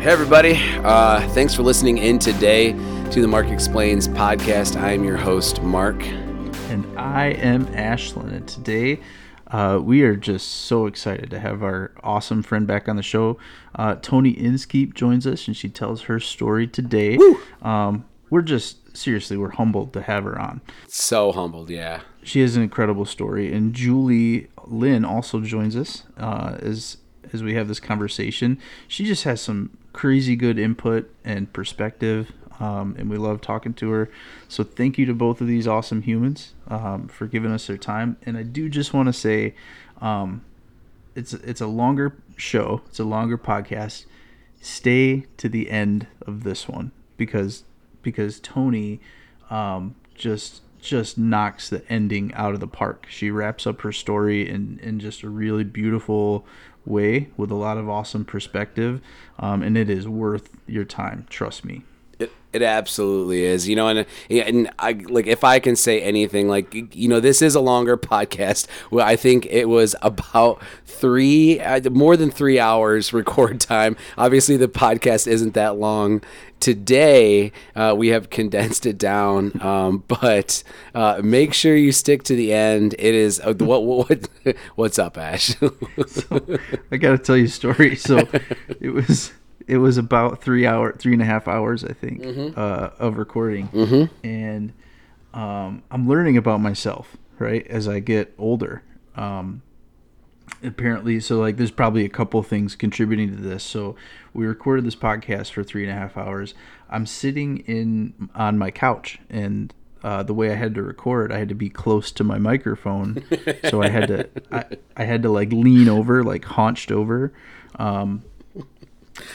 Hey, everybody. Uh, thanks for listening in today to the Mark Explains podcast. I am your host, Mark. And I am Ashlyn. And today uh, we are just so excited to have our awesome friend back on the show. Uh, Tony Inskeep joins us and she tells her story today. Um, we're just, seriously, we're humbled to have her on. So humbled, yeah. She has an incredible story. And Julie Lynn also joins us uh, as, as we have this conversation. She just has some crazy good input and perspective um, and we love talking to her. So thank you to both of these awesome humans um, for giving us their time. And I do just want to say, um, it's it's a longer show, it's a longer podcast. Stay to the end of this one because because Tony um, just just knocks the ending out of the park. She wraps up her story in in just a really beautiful way with a lot of awesome perspective, um, and it is worth your time. Trust me. It, it absolutely is, you know, and and I like if I can say anything, like you know, this is a longer podcast. Well, I think it was about three, uh, more than three hours record time. Obviously, the podcast isn't that long. Today, uh, we have condensed it down, um, but uh, make sure you stick to the end. It is uh, what what what's up, Ash? so, I got to tell you a story. So it was it was about three hour, three and a half hours, I think, mm-hmm. uh, of recording, mm-hmm. and um, I'm learning about myself, right, as I get older. Um, apparently, so like, there's probably a couple things contributing to this. So we recorded this podcast for three and a half hours. I'm sitting in on my couch, and uh, the way I had to record, I had to be close to my microphone, so I had to, I, I had to like lean over, like haunched over. Um,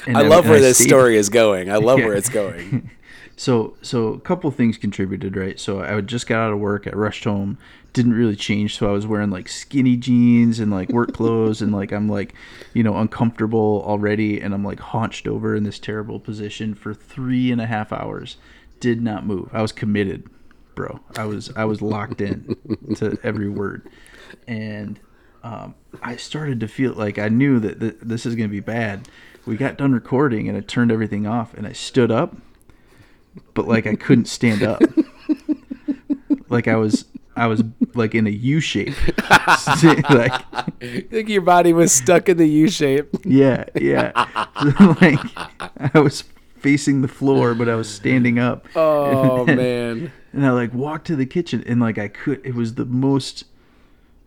I love where I this stayed, story is going. I love yeah. where it's going. so, so a couple things contributed, right? So I just got out of work. I rushed home. Didn't really change, so I was wearing like skinny jeans and like work clothes, and like I'm like, you know, uncomfortable already, and I'm like haunched over in this terrible position for three and a half hours. Did not move. I was committed, bro. I was I was locked in to every word, and um, I started to feel like I knew that th- this is going to be bad we got done recording and I turned everything off and I stood up, but like I couldn't stand up. like I was I was like in a U shape. like think your body was stuck in the U shape. Yeah, yeah. like I was facing the floor, but I was standing up. Oh and, man! And I like walked to the kitchen, and like I could. It was the most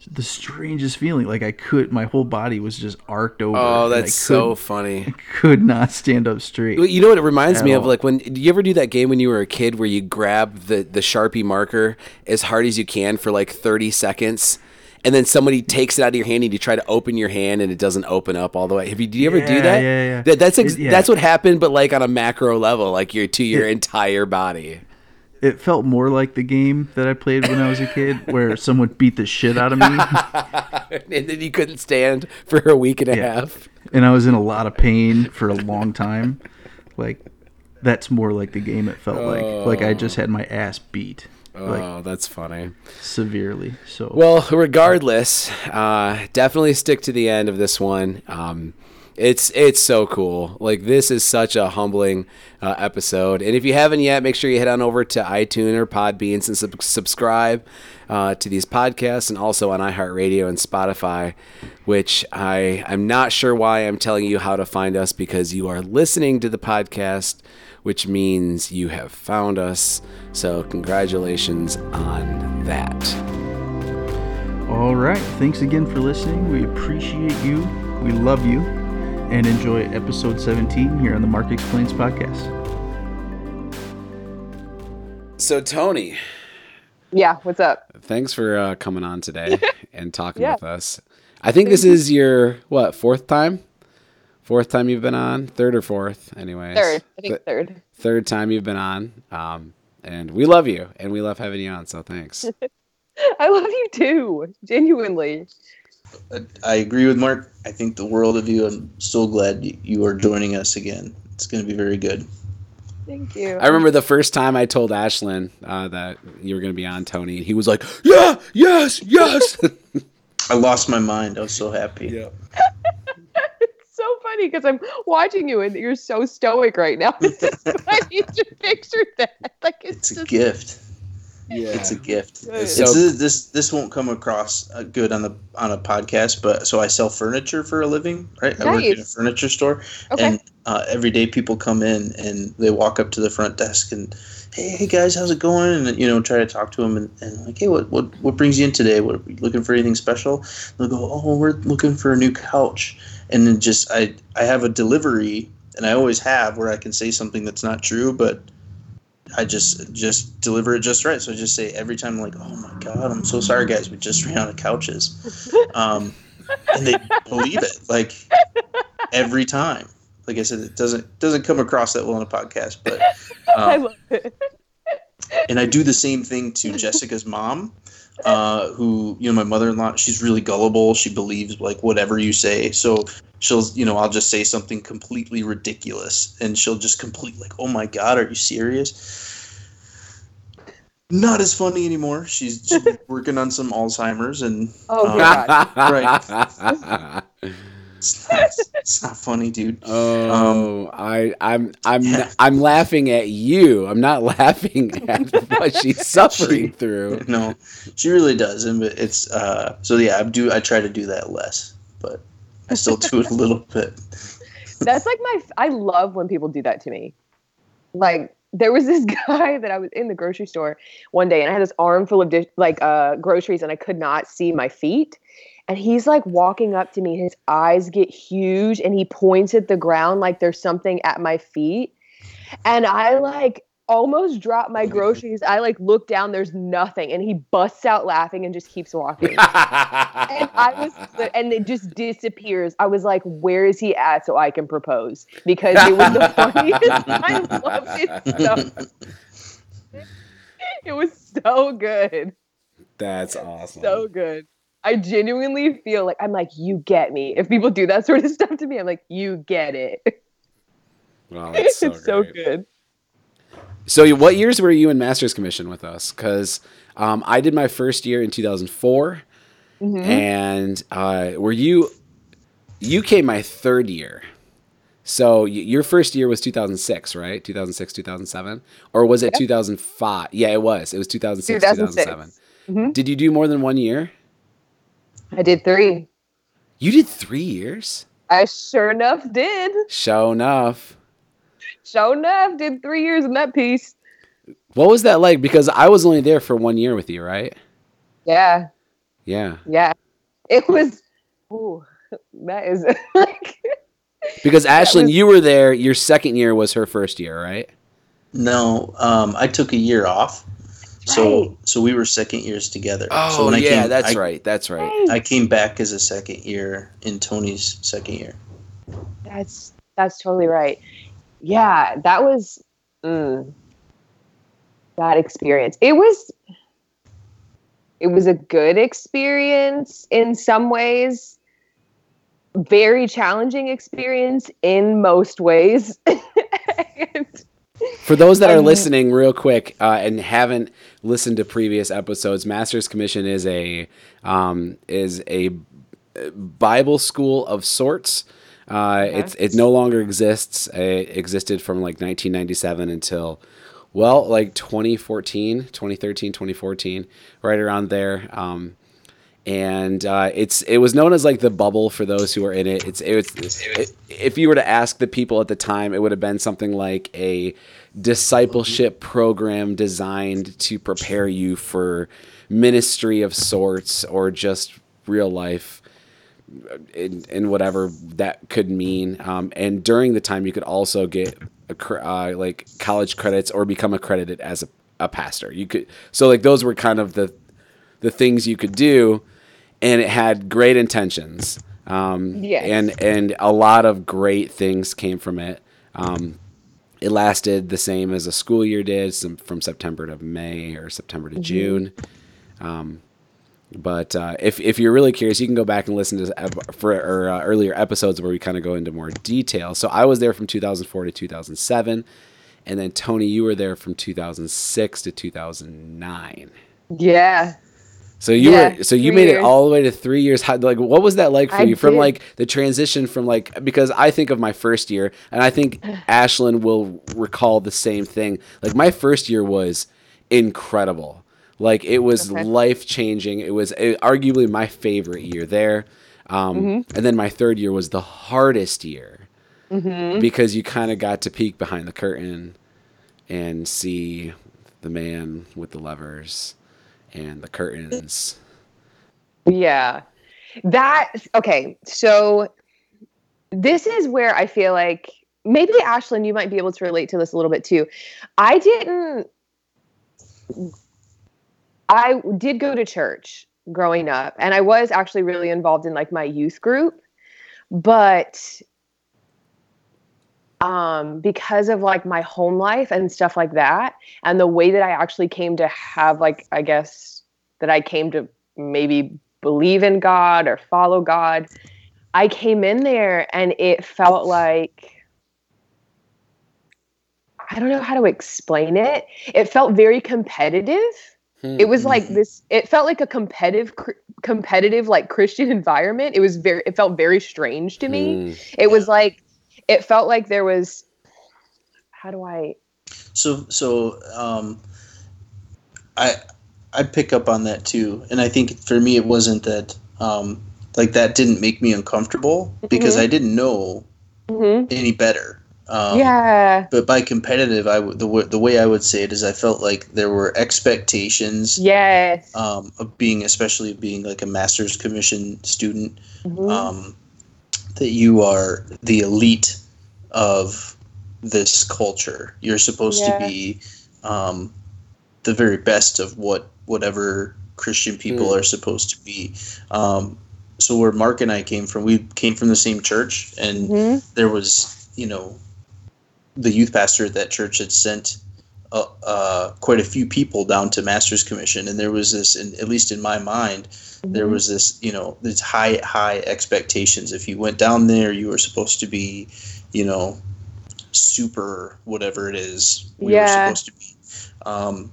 the strangest feeling. Like I could, my whole body was just arced over. Oh, that's so funny. I could not stand up straight. You know what it reminds me all. of? Like when do you ever do that game when you were a kid where you grab the the sharpie marker as hard as you can for like thirty seconds, and then somebody takes it out of your hand and you try to open your hand and it doesn't open up all the way. Have you? Do you ever yeah, do that? Yeah, yeah. That, that's ex- it, yeah. that's what happened, but like on a macro level, like you're to your it, entire body it felt more like the game that I played when I was a kid, where someone beat the shit out of me, and then you couldn't stand for a week and a yeah. half, and I was in a lot of pain for a long time. Like that's more like the game. It felt oh. like like I just had my ass beat. Oh, like, that's funny. Severely. So well, regardless, uh, definitely stick to the end of this one. Um, it's it's so cool. Like this is such a humbling uh, episode. And if you haven't yet, make sure you head on over to iTunes or Podbeans and sub- subscribe uh, to these podcasts, and also on iHeartRadio and Spotify. Which I I'm not sure why I'm telling you how to find us because you are listening to the podcast, which means you have found us. So congratulations on that. All right. Thanks again for listening. We appreciate you. We love you and enjoy episode 17 here on the Mark Explains podcast. So, Tony. Yeah, what's up? Thanks for uh, coming on today and talking yeah. with us. I think this is your, what, fourth time? Fourth time you've been on? Third or fourth, anyways? Third. I think Th- third. Third time you've been on. Um, and we love you and we love having you on, so thanks. I love you too, genuinely. I agree with Mark. I think the world of you. I'm so glad you are joining us again. It's going to be very good. Thank you. I remember the first time I told Ashlyn uh, that you were going to be on Tony, and he was like, "Yeah, yes, yes." I lost my mind. I was so happy. Yeah. it's so funny funny because I'm watching you and you're so stoic right now. I need to picture that. Like it's, It's a just gift. Yeah. It's a gift. Good. It's, So- this this won't come across uh, good on the on a podcast, but so I sell furniture for a living, right? I work in a furniture store, okay. and uh, every day people come in and they walk up to the front desk and, hey, hey guys, how's it going? And you know, try to talk to them and, and like, hey, what, what what brings you in today? What are you looking for anything special? They'll go, oh, we're looking for a new couch, and then just I I have a delivery, and I always have where I can say something that's not true, but I just just deliver it just right. So I just say every time like, "Oh my god, I'm so sorry, guys. We just ran out of couches," um, and they believe it like every time. Like I said, it doesn't doesn't come across that well in a podcast, but I um, love it. and I do the same thing to Jessica's mom, uh, who you know my mother-in-law. She's really gullible. She believes like whatever you say. So she'll you know I'll just say something completely ridiculous, and she'll just complete like, "Oh my god, are you serious?" Not as funny anymore. She's, she's working on some Alzheimer's, and Oh um, god. it's not, it's not funny, dude. Oh, I, I'm, I'm, Yeah. I'm laughing at you. I'm not laughing at what she's suffering through. No, she really does, and but it's uh. So yeah, I do. I try to do that less, but I still do it a little bit. That's like my. I love when people do that to me. Like there was this guy that I was in the grocery store one day, and I had this armful of dish, like uh, groceries, and I could not see my feet. And he's like walking up to me. His eyes get huge, and he points at the ground like there's something at my feet. And I like almost drop my groceries. I like look down. There's nothing, and he busts out laughing and just keeps walking. and I was, and it just disappears. I was like, "Where is he at so I can propose?" Because it was the funniest. I loved it so. It was so good, That's awesome. so good. I genuinely feel like I'm like, "You get me." If people do that sort of stuff to me, I'm like, "You get it." Wow, that's so, it's so good. So, what years were you in Masters Commission with us? Because um, I did my first year in 2004, Mhm. and uh, were you? You came my third year. So y- your first year was 2006, right? 2006, 2007, or was it 2005? Yeah, it was. It was 2006, 2006. 2007. Mhm. Did you do more than one year? I did three. You did three years. I sure enough did. Show enough. Sure enough did three years in that piece. What was that like? Because I was only there for one year with you, right? Yeah, Yeah. yeah. It was. Ooh, that is like. Because Ashlyn, was- you were there. Your second year was her first year, right? No, um, I took a year off, so Right. so we were second years together. Oh, so when I yeah, came, that's I, right. That's right. I came back as a second year in Tony's second year. that's that's totally right. Yeah, that was mm, that experience. It was it was a good experience in some ways. Very challenging experience in most ways. And- For those that are listening, real quick, uh, and haven't listened to previous episodes, Masters Commission is a um, is a Bible school of sorts. Uh, It's it no longer exists. It existed from like 1997 until well, like 2014, 2013, 2014, right around there. Um, and uh, it's it was known as like the bubble for those who were in it. It's it was it, if you were to ask the people at the time, it would have been something like a discipleship program designed to prepare you for ministry of sorts or just real life in, in whatever that could mean. Um, and during the time, you could also get a, uh, like college credits or become accredited as a, a pastor. You could so like those were kind of the the things you could do, and it had great intentions. Um, Yes. and and a lot of great things came from it. Um, it lasted the same as a school year did, some, from September to May or September to June. Um, but uh, if if you're really curious, you can go back and listen to ep- for or, uh, earlier episodes where we kind of go into more detail. So I was there from 2004 to 2007, and then Tony, you were there from 2006 to 2009. yeah. So you Yeah, were so you made it all the way to three years. How, like, what was that like for I you? From like the transition from like because I think of my first year, and I think Ashlyn will recall the same thing. Like my first year was incredible. Like it was Okay. life changing. It was uh, arguably my favorite year there. Um, Mm-hmm. And then my third year was the hardest year Mm-hmm. because you kind of got to peek behind the curtain and see the man with the levers and the curtains. Yeah. That okay, so this is where I feel like maybe Ashlyn, you might be able to relate to this a little bit too. I didn't I did go to church growing up and I was actually really involved in like my youth group, but um because of like my home life and stuff like that and the way that I actually came to have like I guess that I came to maybe believe in God or follow God, I came in there and it felt like I don't know how to explain it. It felt very competitive. It was like this it felt like a competitive cr- competitive like Christian environment. It was very it felt very strange to me. Mm. It was like it felt like there was how do I So so um, I I pick up on that too, and I think for me it wasn't that um, like that didn't make me uncomfortable because Mhm. I didn't know Mhm. any better. Um, yeah. But by competitive, I w- the w- the way I would say it is I felt like there were expectations Yes. um, of being, especially being like a master's commission student, Mhm. um, that you are the elite of this culture. You're supposed Yeah. to be um, the very best of what whatever Christian people Hmm. are supposed to be. Um, so where Mark and I came from, we came from the same church, and Mhm. there was, you know, the youth pastor at that church had sent uh, uh, quite a few people down to master's commission, and there was this, in, at least in my mind, there Mhm. was this, you know, these high high expectations. If you went down there, you were supposed to be, you know, super whatever it is we Yeah. were supposed to be. Um,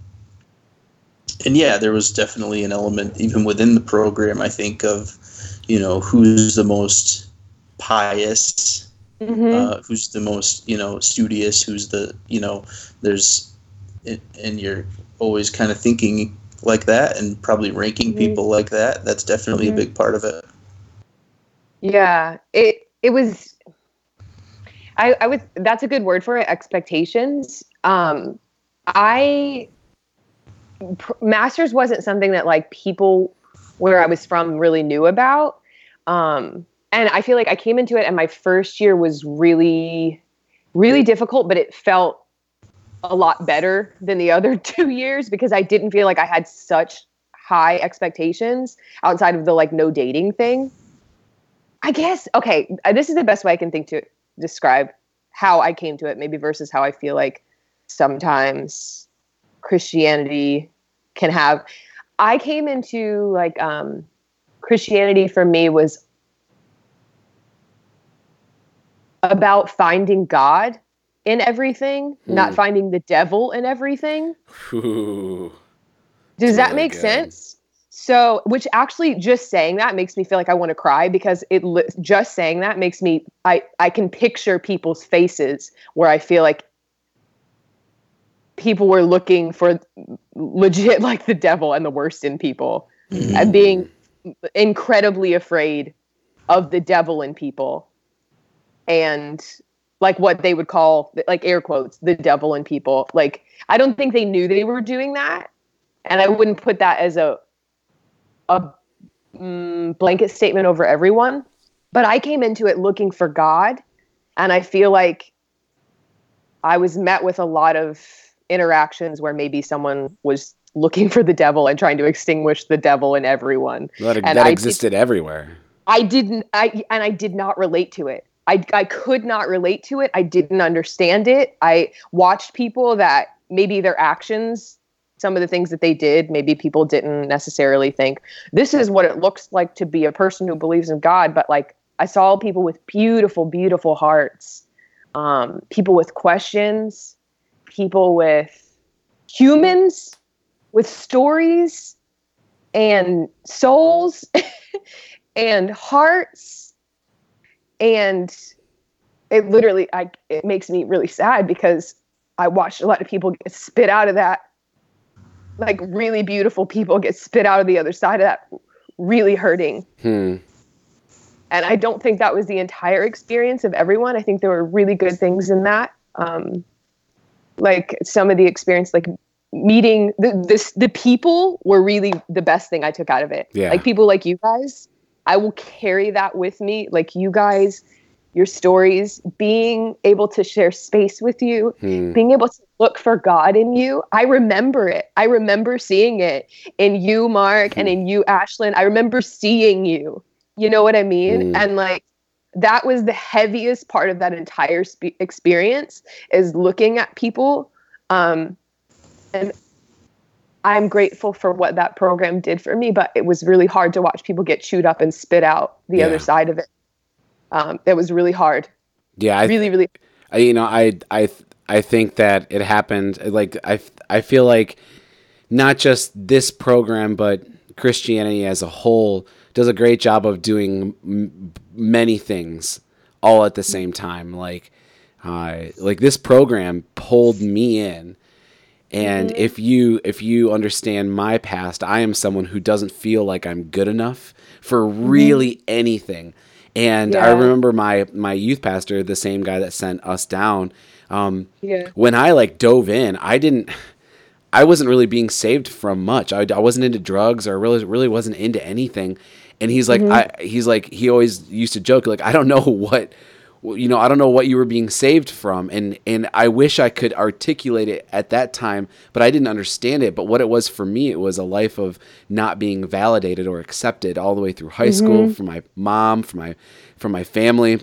and yeah, there was definitely an element even within the program. I think of, you know, who's the most pious Mhm. uh, who's the most you know studious who's the you know there's and- you're always kind of thinking like that and probably ranking Mhm. people like that that's definitely Mhm. a big part of it Yeah, it it was. I I would. That's a good word for it. Expectations. Um, I pr- masters wasn't something that like people where I was from really knew about. Um, and I feel like I came into it, and my first year was really, really difficult, but it felt a lot better than the other two years because I didn't feel like I had such high expectations outside of the like no dating thing. I guess okay, uh, this is the best way I can think to describe how I came to it, maybe versus how I feel like sometimes Christianity can have. I came into like um, Christianity for me was about finding God in everything, not Hmm. finding the devil in everything. Ooh. Does that really make good. sense? So, which actually just saying that makes me feel like I want to cry because it just saying that makes me I I can picture people's faces where I feel like people were looking for legit like the devil and the worst in people and being incredibly afraid of the devil in people and like what they would call like air quotes the devil in people like i don't think they knew they were doing that and i wouldn't put that as a a mm, blanket statement over everyone but i came into it looking for god and i feel like i was met with a lot of interactions where maybe someone was looking for the devil and trying to extinguish the devil in everyone That, And that I- existed everywhere. I didn't I and I did not relate to it. I I could not relate to it. I didn't understand it. I watched people that maybe their actions, some of the things that they did, maybe people didn't necessarily think this is what it looks like to be a person who believes in God, but like I saw people with beautiful beautiful hearts. Um people with questions, people with humans with stories and souls and hearts and it literally I it makes me really sad because I watched a lot of people get spit out of that like really beautiful people get spit out of the other side of that really hurting. Hmm. And I don't think that was the entire experience of everyone. I think there were really good things in that. Um, like some of the experience, like meeting the this the people were really the best thing I took out of it. Yeah. Like people like you guys, I will carry that with me. Like you guys, your stories, being able to share space with you, Hmm. being able to look for God in you. I remember it. I remember seeing it in you, Mark, and in you, Ashlyn. I remember seeing you. You know what I mean? Mm. And like that was the heaviest part of that entire spe- experience is looking at people. Um, and I'm grateful for what that program did for me, but it was really hard to watch people get chewed up and spit out the Yeah. other side of it. Um, it was really hard. Yeah, I, really, really. I- you know, I, I, I think that it happened. Like, I, I feel like not just this program, but Christianity as a whole does a great job of doing m- many things all at the same time. Like, uh, like this program pulled me in. And mm-hmm. if you if you understand my past, I am someone who doesn't feel like I'm good enough for mm-hmm. really anything. And I remember my my youth pastor, the same guy that sent us down. Um, Yeah. when I like dove in, I didn't. I wasn't really being saved from much. I, I wasn't into drugs or really really wasn't into anything. And he's like, mm-hmm. I he's like he always used to joke like I don't know what you know I don't know what you were being saved from and and I wish I could articulate it at that time but I didn't understand it. But what it was for me it was a life of not being validated or accepted all the way through high school mm-hmm. from my mom from my from my family.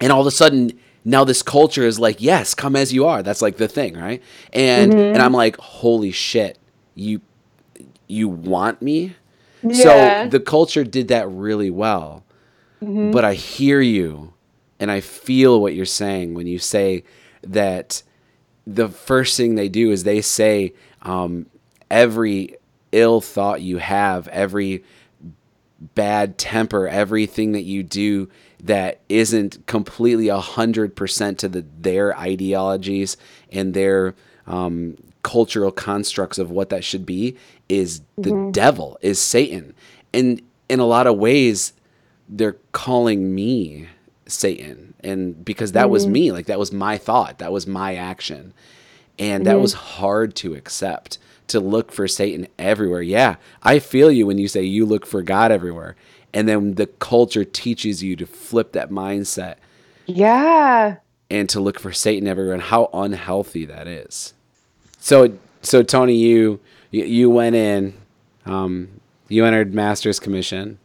And all of a sudden now this culture is like yes come as you are. That's like the thing right? And mm-hmm. and i'm like holy shit you you want me? Yeah. so the culture did that really well. Mm-hmm. But i hear you and i feel what you're saying when you say that the first thing they do is they say um, every ill thought you have every bad temper, everything that you do that isn't completely a hundred percent to the their ideologies and their um, cultural constructs of what that should be is the devil, is Satan, and in a lot of ways, they're calling me Satan, and because that was me, like that was my thought, that was my action, and that was hard to accept to look for Satan everywhere. Yeah, I feel you when you say you look for God everywhere. And then the culture teaches you to flip that mindset Yeah. and to look for Satan everywhere and how unhealthy that is. So so Tony, you you, you went in, um, you entered master's commission,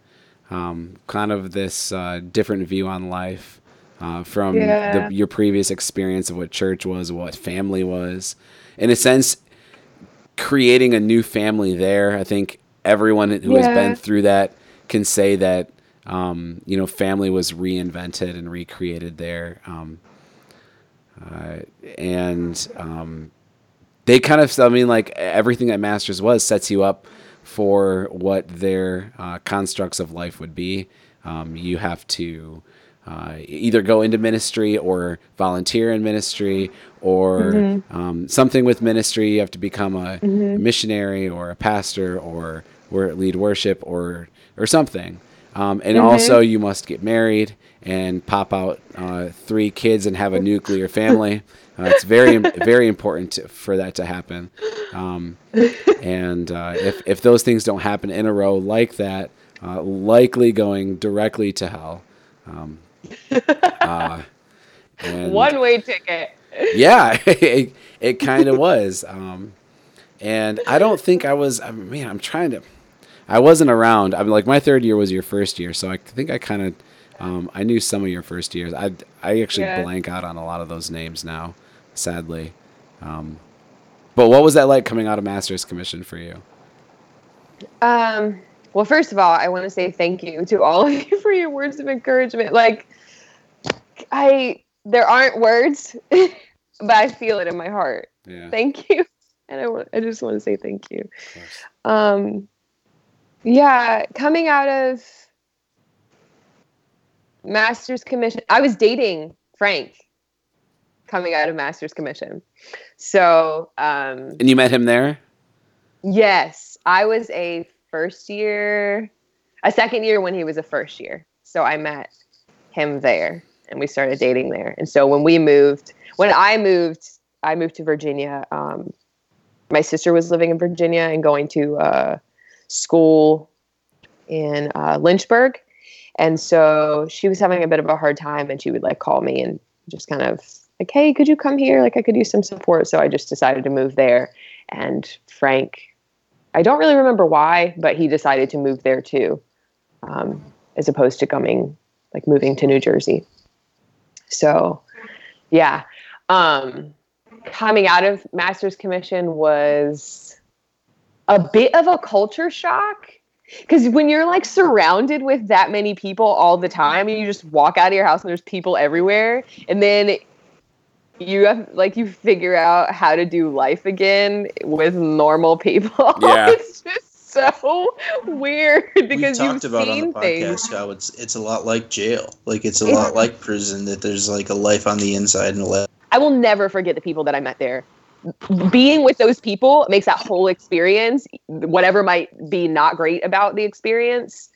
um, kind of this uh, different view on life uh, from Yeah. the, your previous experience of what church was, what family was. In a sense, creating a new family there. I think everyone who has been through that can say that um, you know family was reinvented and recreated there. Um, uh, and um, they kind of, I mean, like everything that Masters was sets you up for what their uh, constructs of life would be. Um, you have to uh, either go into ministry or volunteer in ministry or um, something with ministry. You have to become a, a missionary or a pastor or, or lead worship or or something. Um, and also, you must get married and pop out uh, three kids and have a nuclear family. Uh, it's very, very important to, for that to happen. Um, and uh, if, if those things don't happen in a row like that, uh, likely going directly to hell. Um, uh, One way ticket. yeah, it, it kind of was. Um, and I don't think I was. I mean, man, I'm trying to. I wasn't around. I mean, like my third year was your first year, so I think I kind of. Um, I knew some of your first years. I I actually Yeah. blank out on a lot of those names now, sadly. Um, but what was that like coming out of Masters Commission for you? Um, well, first of all, I want to say thank you to all of you for your words of encouragement. Like, I there aren't words, but I feel it in my heart. Yeah. Thank you, and I want I just want to say thank you. Um, Yeah, coming out of master's commission, I was dating Frank coming out of master's commission. So, um, And you met him there? yes, I was a first year, a second year when he was a first year. So I met him there and we started dating there. And so when we moved, when I moved, I moved to Virginia. Um, my sister was living in Virginia and going to uh, school in uh, Lynchburg. And so she was having a bit of a hard time and she would like call me and just kind of like, hey, could you come here? Like, I could use some support. So I just decided to move there. And Frank, I don't really remember why, but he decided to move there too, um, as opposed to coming, like, moving to New Jersey. So, yeah. Um, coming out of Master's Commission was a bit of a culture shock because when you're like surrounded with that many people all the time you just walk out of your house and there's people everywhere and then you have like you figure out how to do life again with normal people Yeah. it's just so weird we because talked you've about on seen the things podcast how it's it's a lot like jail. Like it's a lot like prison. That there's like a life on the inside and a life. I will never forget the people that I met there. Being with those people makes that whole experience, whatever might be not great about the experience,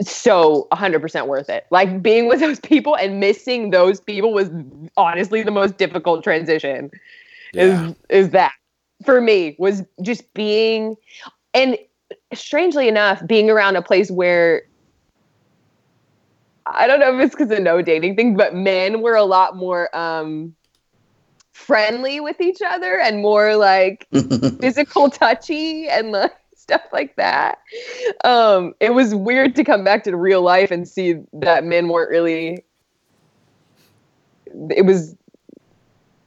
so 100% worth it. Like being with those people and missing those people was honestly the most difficult transition. Yeah. Is is that for me was just being and strangely enough being around a place where I don't know if it's because of no dating thing, but men were a lot more um friendly with each other and more like physical touchy and like stuff like that. Um, it was weird to come back to real life and see that men weren't really it was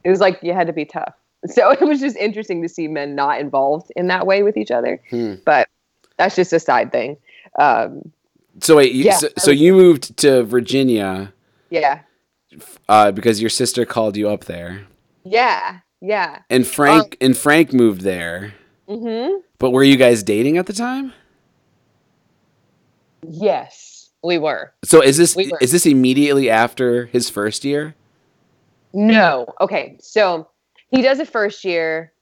it was like you had to be tough. So it was just interesting to see men not involved in that way with each other. Hmm. But that's just a side thing. Um, So wait, you, Yeah, so, so was- you moved to Virginia yeah. uh, because your sister called you up there, Yeah. Yeah. and Frank and Frank moved there. Mhm. But were you guys dating at the time? Yes, we were. So is this We is this immediately after his first year? No. Okay. So he does a first year.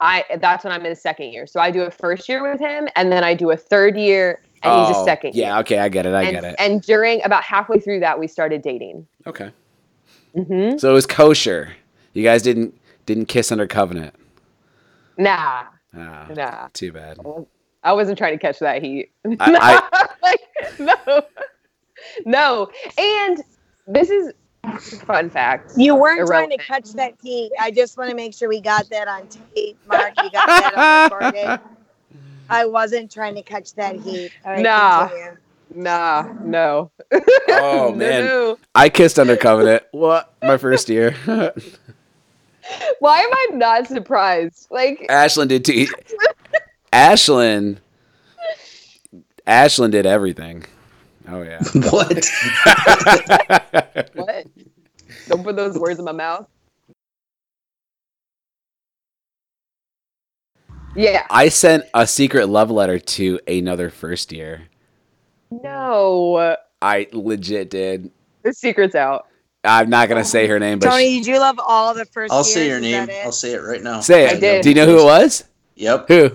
I that's when I'm in the second year. So I do a first year with him, and then I do a third year, and he's a Oh, second Yeah, year. okay, I get it. I and, get it. And during about halfway through that, we started dating. okay. hmm So it was kosher. You guys didn't didn't kiss under covenant. Nah, Ah, nah. too bad. I wasn't trying to catch that heat. I- like, no, no. And this is fun fact. You weren't trying to catch that heat. I just want to make sure we got that on tape, Mark. You got that on recorded. I wasn't trying to catch that heat. All right, Nah. continue. Nah, no. Oh, No, man. no. I kissed under covenant. What? My first year. Why am I not surprised? Like, Ashlyn did too. Ashlyn. Ashlyn did everything. Oh yeah. what? what? Don't put those words in my mouth. Yeah. I sent a secret love letter to another first year. No. I legit did. The secret's out. I'm not gonna say her name, but Tony, she- did you love all the first I'll years? say your name. I'll say it right now. say I it. did. Do you know who it was? Yep. Who?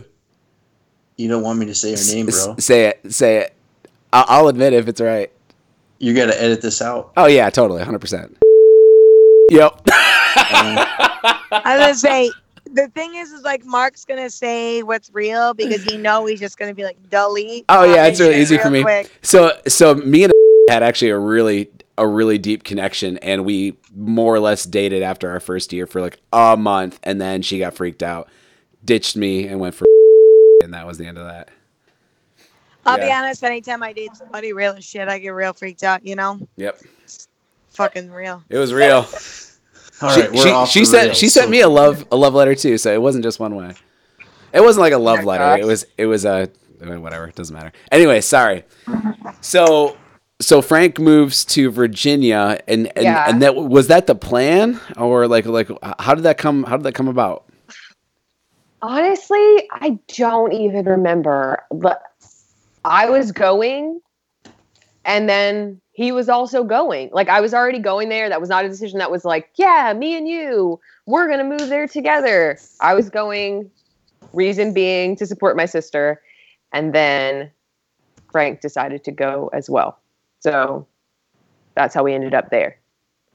You don't want me to say her name, S- bro. Say it. Say it. I'll, I'll admit if it's right. You got to edit this out. Oh yeah, totally, 100. percent Yep. I was gonna say the thing is, is like Mark's gonna say what's real because he know he's just gonna be like delete. Oh, yeah, um, it's really shit easy for me. quick. So so me and had actually a really a really deep connection and we more or less dated after our first year for like a month and then she got freaked out, ditched me and went for and that was the end of that. I'll be honest. Anytime I date somebody real as shit, I get real freaked out. You know, Yep. fucking real. It was real. All she right, we're she, off she sent rails, she sent me a love a love letter too, so it wasn't just one way. It wasn't like a love letter. It was it was a whatever, it doesn't matter. Anyway, sorry. So so Frank moves to Virginia and and, Yeah. and that was that the plan or like like how did that come how did that come about? Honestly, I don't even remember. But I was going and then he was also going. Like I was already going there. That was not a decision that was like, yeah, me and you, we're going to move there together. I was going reason being to support my sister and then Frank decided to go as well. So that's how we ended up there.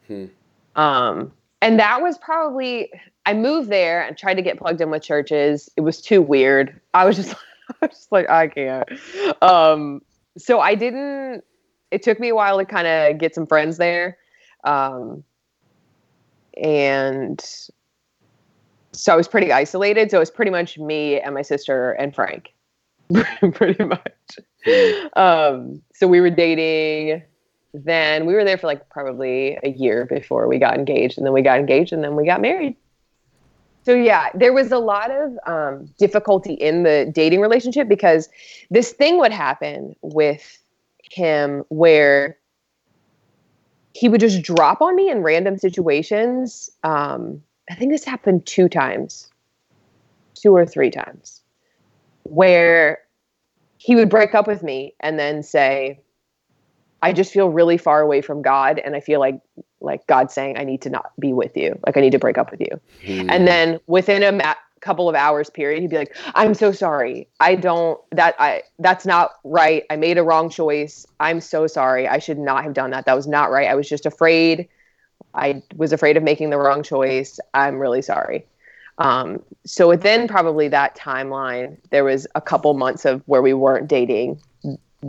Hmm. Um, and that was probably I moved there and tried to get plugged in with churches. It was too weird. I was just, I was just like I can't. Um, so I didn't. It took me a while to kind of get some friends there, um, and so I was pretty isolated. So it was pretty much me and my sister and Frank, pretty much. Hmm. Um, so we were dating then we were there for like probably a year before we got engaged and then we got engaged and then we got married so yeah there was a lot of um, difficulty in the dating relationship because this thing would happen with him where he would just drop on me in random situations um, i think this happened two times two or three times where he would break up with me and then say I just feel really far away from God and I feel like like God saying I need to not be with you. Like I need to break up with you. Mm. And then within a ma- couple of hours period he'd be like I'm so sorry. I don't that I that's not right. I made a wrong choice. I'm so sorry. I should not have done that. That was not right. I was just afraid. I was afraid of making the wrong choice. I'm really sorry. Um, so within probably that timeline, there was a couple months of where we weren't dating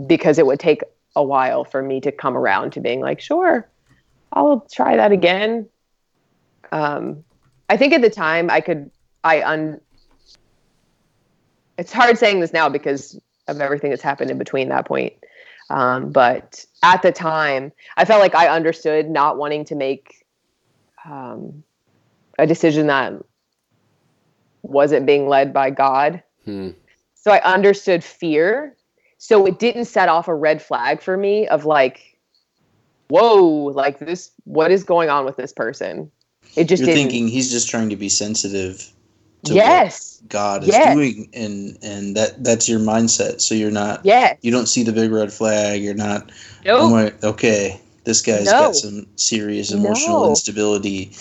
because it would take a while for me to come around to being like, sure, I'll try that again. Um, I think at the time I could, I un. It's hard saying this now because of everything that's happened in between that point. Um, but at the time, I felt like I understood not wanting to make um, a decision that wasn't being led by God. Hmm. So I understood fear so it didn't set off a red flag for me of like, whoa, like this, what is going on with this person? It just you're thinking he's just trying to be sensitive to yes. what God is yes. doing, and and that that's your mindset. So you're not, yeah, you don't see the big red flag. You're not, nope. like, okay, this guy's no. got some serious emotional no. instability.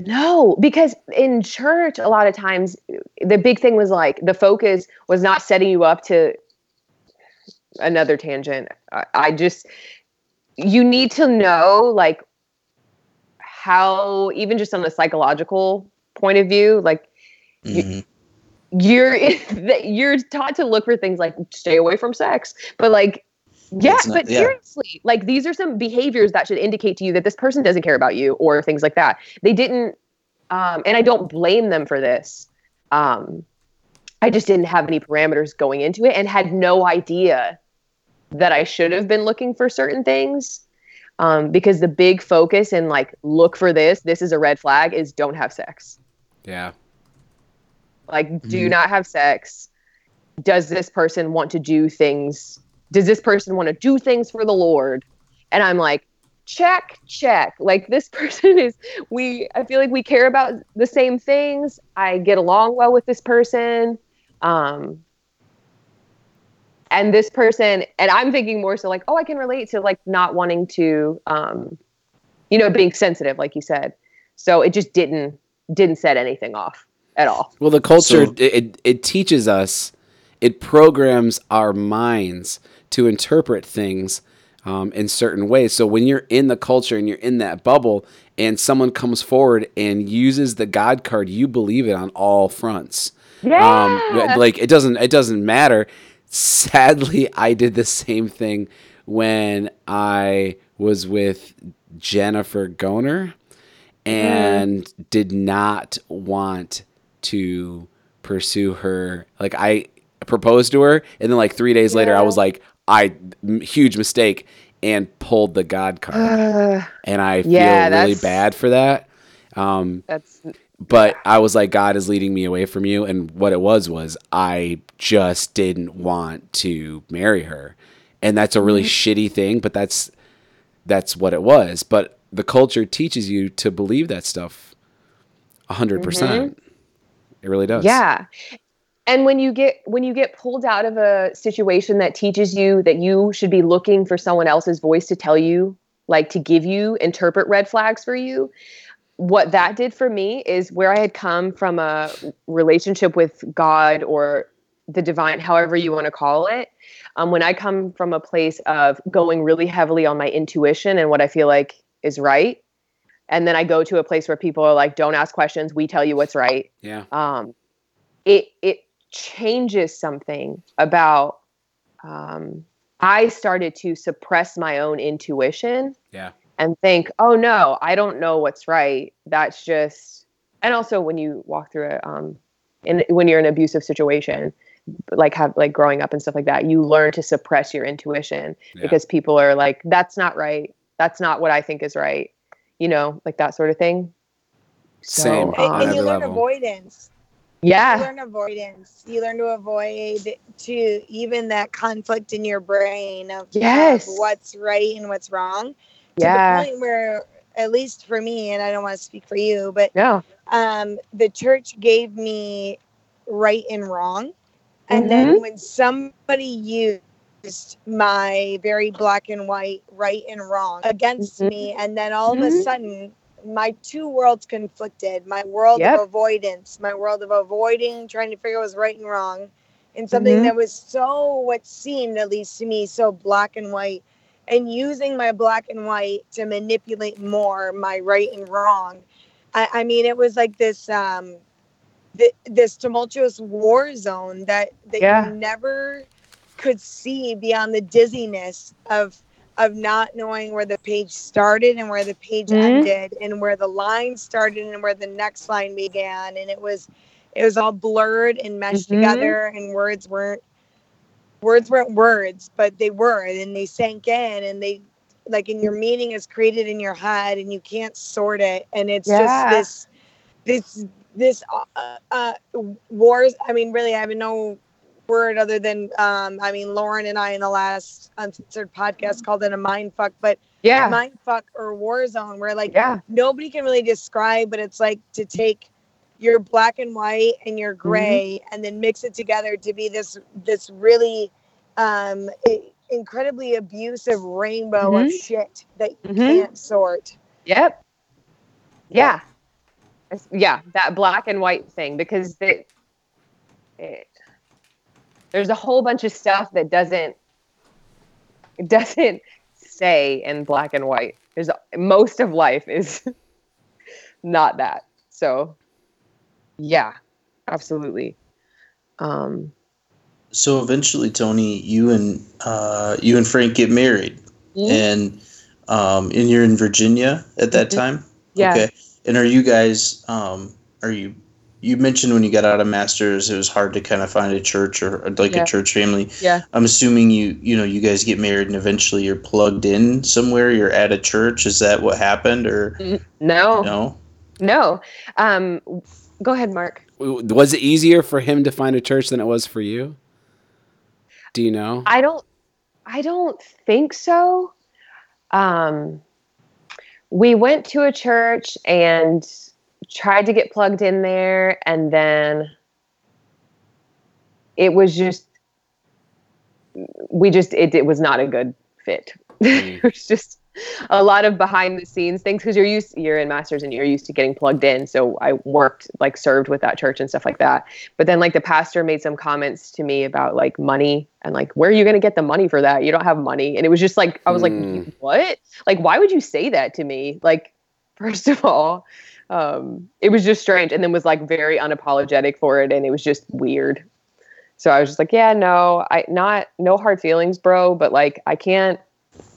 No, because in church, a lot of times the big thing was like the focus was not setting you up to another tangent. I, I just you need to know like how even just on a psychological point of view, like mm-hmm. you, you're you're taught to look for things like stay away from sex, but like yeah, not, but yeah. seriously, like these are some behaviors that should indicate to you that this person doesn't care about you or things like that. They didn't, um, and I don't blame them for this. Um, I just didn't have any parameters going into it and had no idea that I should have been looking for certain things. Um, because the big focus and like look for this, this is a red flag, is don't have sex. Yeah. Like, do mm. not have sex. Does this person want to do things? Does this person want to do things for the Lord? And I'm like, check, check. Like, this person is, we, I feel like we care about the same things. I get along well with this person. Um, and this person and i'm thinking more so like oh i can relate to like not wanting to um you know being sensitive like you said so it just didn't didn't set anything off at all well the culture so, it, it teaches us it programs our minds to interpret things um, in certain ways so when you're in the culture and you're in that bubble and someone comes forward and uses the god card you believe it on all fronts yeah. Um, like it doesn't it doesn't matter sadly, I did the same thing when I was with Jennifer Goner and mm. did not want to pursue her. Like I proposed to her, and then like three days yeah. later, I was like, I huge mistake, and pulled the God card, uh, and I feel really bad for that. Um, that's but I was like, God is leading me away from you. And what it was was I just didn't want to marry her. And that's a really mm-hmm. shitty thing, but that's that's what it was. But the culture teaches you to believe that stuff 100%. percent mm hmm It really does. Yeah. And when you get when you get pulled out of a situation that teaches you that you should be looking for someone else's voice to tell you, like to give you interpret red flags for you, what that did for me is where I had come from a relationship with God or the divine, however you want to call it. Um, when I come from a place of going really heavily on my intuition and what I feel like is right, and then I go to a place where people are like, "Don't ask questions. We tell you what's right." Yeah. Um, it it changes something about. Um, I started to suppress my own intuition. Yeah. And think, "Oh no, I don't know what's right. That's just." And also, when you walk through it, um, in when you're in an abusive situation, like have like growing up and stuff like that, you learn to suppress your intuition Yeah. because people are like, "That's not right. That's not what I think is right." You know, like that sort of thing. Same. So, And, on and you learn level. avoidance. Yeah. You learn avoidance. You learn to avoid to even that conflict in your brain of, of Yes. what's right and what's wrong. To Yeah. the point where, at least for me, and I don't want to speak for you, but Yeah. um, the church gave me right and wrong. And Mm-hmm. then when somebody used my very black and white right and wrong against Mhm. me, and then all of a Mhm. sudden, my two worlds conflicted my world Yep. of avoidance, my world of avoiding, trying to figure out what's right and wrong, and something Mhm. that was so, what seemed at least to me, so black and white. And using my black and white to manipulate more my right and wrong. I, I mean, it was like this um, th- this tumultuous war zone that that Yeah. you never could see beyond the dizziness of of not knowing where the page started and where the page Mhm. ended and where the line started and where the next line began and it was it was all blurred and meshed Mhm. together and words weren't words weren't words but they were and they sank in and they like and your meaning is created in your head and you can't sort it and it's Yeah. just this this this uh, uh wars i mean really i have no word other than um i mean lauren and i in the last uncensored podcast called it a mind fuck but Yeah. mind fuck or war zone where like Yeah. nobody can really describe but it's like to take your black and white and your Mm-hmm. gray and then mix it together to be this this really um incredibly abusive rainbow of Mhm. shit that you Mhm. can't sort Yep. Yeah. Yeah, that black and white thing because they, it, there's a whole bunch of stuff that doesn't doesn't stay in black and white. There's most of life is not that. So, yeah, absolutely. Um, So eventually, Tony, you and uh, you and Frank get married, Mhm. and um, and you're in Virginia at that Mhm. time. Yeah. Okay. And are you guys? Um, are you? You mentioned when you got out of masters, it was hard to kind of find a church or, or like Yeah. a church family. Yeah. I'm assuming you you know you guys get married and eventually you're plugged in somewhere. You're at a church. Is that what happened or no, no? no. Um, go ahead, Mark. Was it easier for him to find a church than it was for you? Do you know? I don't I don't think so. Um we went to a church and tried to get plugged in there and then it was just we just it, it was not a good fit. it was just a lot of behind the scenes things because you're used you're in masters and you're used to getting plugged in so i worked like served with that church and stuff like that. But then like the pastor made some comments to me about like money and like where are you going to get the money for that? You don't have money. And it was just like i was Hmm. like what? Like why would you say that to me? Like first of all um it was just strange and then was like very unapologetic for it and it was just weird. So i was just like yeah no i not no hard feelings bro but like i can't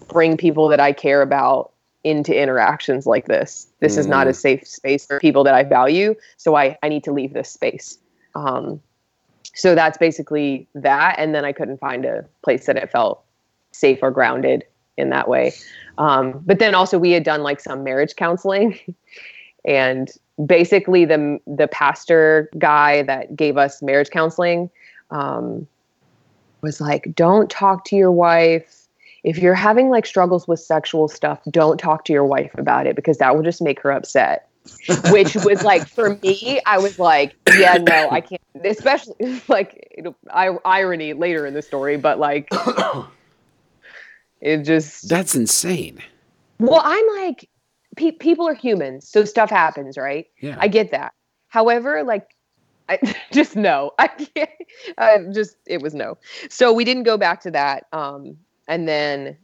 bring people that i care about into interactions like this. This is not a safe space for people that i value so i i need to leave this space. Um so that's basically that and then i couldn't find a place that it felt safe or grounded in that way. Um, but then also we had done like some marriage counseling and basically the the pastor guy that gave us marriage counseling um, was like don't talk to your wife. If you're having like struggles with sexual stuff don't talk to your wife about it because that will just make her upset. Which was like for me i was like yeah no i can't. Especially like I, irony later in the story but like it just That's insane. well i'm like pe- people are humans so stuff happens right Yeah. i get that however like I just no i can't I just it was no so we didn't go back to that um and then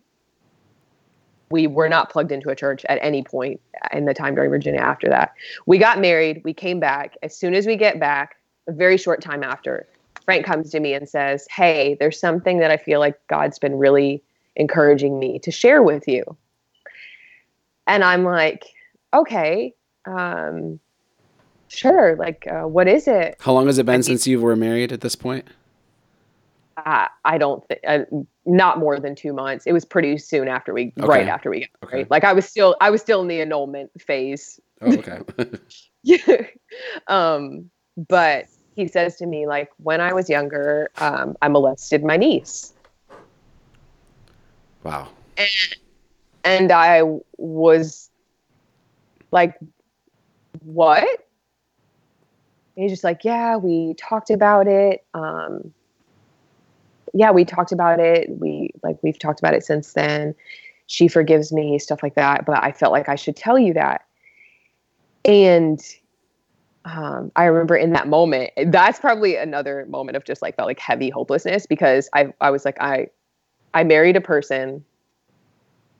we were not plugged into a church at any point in the time during Virginia after that. We got married, we came back. As soon as we get back, a very short time after, Frank comes to me and says, Hey, there's something that I feel like God's been really encouraging me to share with you. And I'm like, Okay, um, sure. Like, uh, what is it? How long has it been since you were married at this point? uh, I don't think uh, not more than two months. It was pretty soon after we, Okay. right after we got Okay. married. Like I was still, I was still in the annulment phase. Oh, okay. Yeah. um, but he says to me, like, when I was younger, um, I molested my niece, wow. and I was like, what? And he's just like, yeah, we talked about it. Um, yeah, we talked about it. We like we've talked about it since then. She forgives me, stuff like that. But I felt like I should tell you that. And um, I remember in that moment, that's probably another moment of just like felt like heavy hopelessness because I I was like I I married a person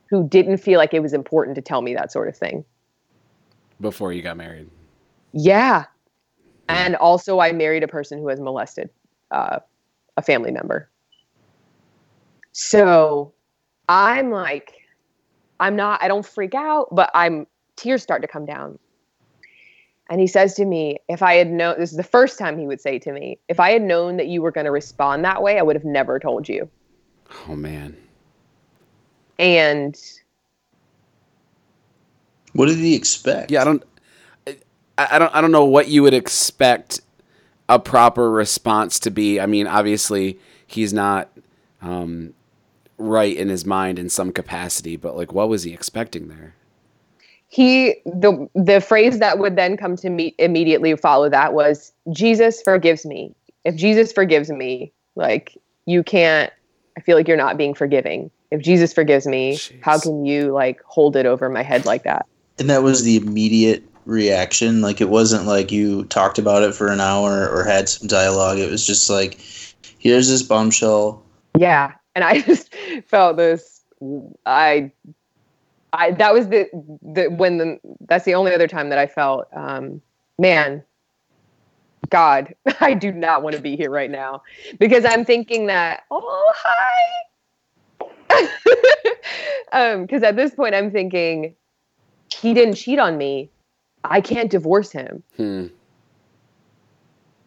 who didn't feel like it was important to tell me that sort of thing. Before you got married. Yeah. And also, I married a person who has molested uh, a family member. So I'm like, I'm not, I don't freak out, but I'm, tears start to come down. And he says to me, if I had known, this is the first time he would say to me, if I had known that you were going to respond that way, I would have never told you. Oh man. And What did he expect? Yeah, I don't I, I don't I don't know what you would expect a proper response to be. I mean, obviously he's not um, right in his mind in some capacity, but like what was he expecting there? he the the phrase that would then come to me immediately follow that was Jesus forgives me. If Jesus forgives me, like you can't I feel like you're not being forgiving. If Jesus forgives me, how can you like hold it over my head like that? And that was the immediate reaction. Like it wasn't like you talked about it for an hour or had some dialogue. It was just like, here's this bombshell. Yeah. And I just felt this I I that was the the when the that's the only other time that I felt um man God, I do not want to be here right now because I'm thinking that oh hi um because at this point I'm thinking he didn't cheat on me. I can't divorce him. Hmm.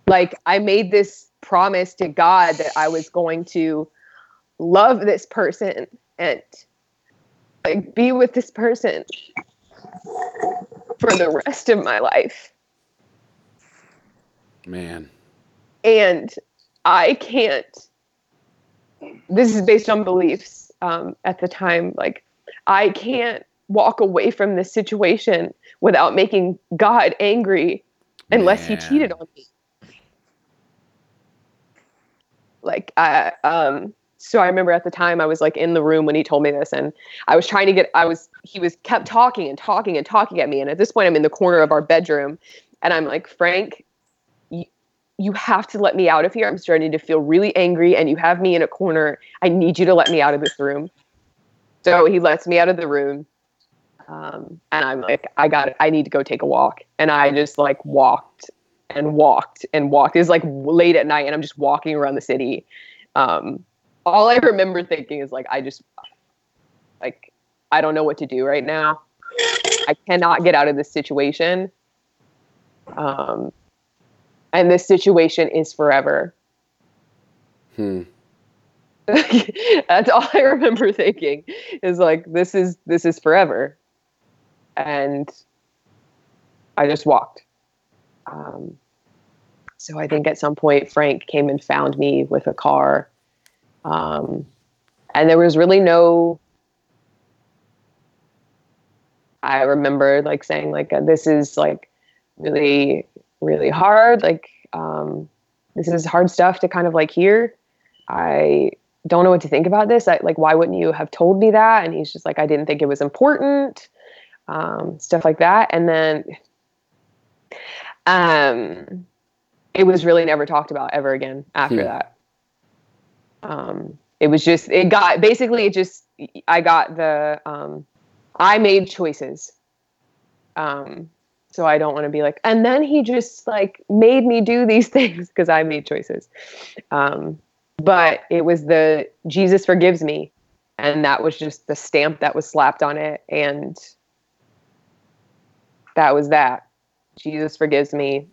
like I made this promise to God that I was going to love this person and like be with this person for the rest of my life. Man. And I can't this is based on beliefs um, at the time like I can't walk away from this situation without making God angry unless he cheated on me. Like I um so I remember at the time I was like in the room when he told me this and I was trying to get I was he was kept talking and talking and talking at me and at this point I'm in the corner of our bedroom and I'm like Frank you have to let me out of here. I'm starting to feel really angry and you have me in a corner. I need you to let me out of this room. So he lets me out of the room. Um, and I'm like, I got it. I need to go take a walk. And I just like walked and walked and walked. It was like late at night and I'm just walking around the city. Um, all I remember thinking is like, I just, like, I don't know what to do right now. I cannot get out of this situation. Um, and this situation is forever. Hmm. That's all I remember thinking is like this is this is forever, and I just walked. Um, so I think at some point Frank came and found me with a car, um, and there was really no I remember like saying like this is like really really hard like um, this is hard stuff to kind of like hear. I don't know what to think about this. I, like why wouldn't you have told me that? And he's just like I didn't think it was important. Um, stuff like that. And then um, it was really never talked about ever again after Hmm. that. Um, it was just it got basically it just I got the um, I made choices. Um, so I don't want to be like, and then he just like made me do these things because I made choices. Um, but it was the Jesus forgives me, and that was just the stamp that was slapped on it, and that was that. Jesus forgives me.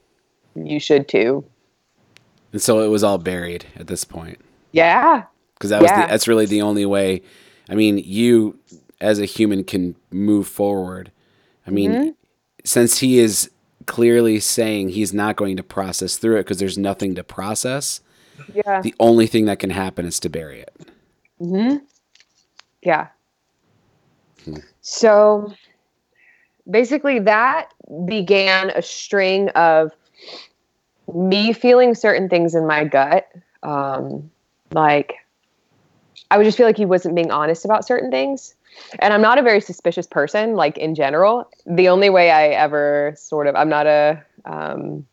You should too. And so it was all buried at this point. Yeah. because that was Yeah. the, that's really the only way. I mean, you as a human can move forward. I mean, Mm-hmm. Since he is clearly saying he's not going to process through it because there's nothing to process, Yeah. the only thing that can happen is to bury it. hmm Yeah. So basically, that began a string of me feeling certain things in my gut. Um, like, I would just feel like he wasn't being honest about certain things. And I'm not a very suspicious person, like in general. The only way I ever sort of, I'm not a, um,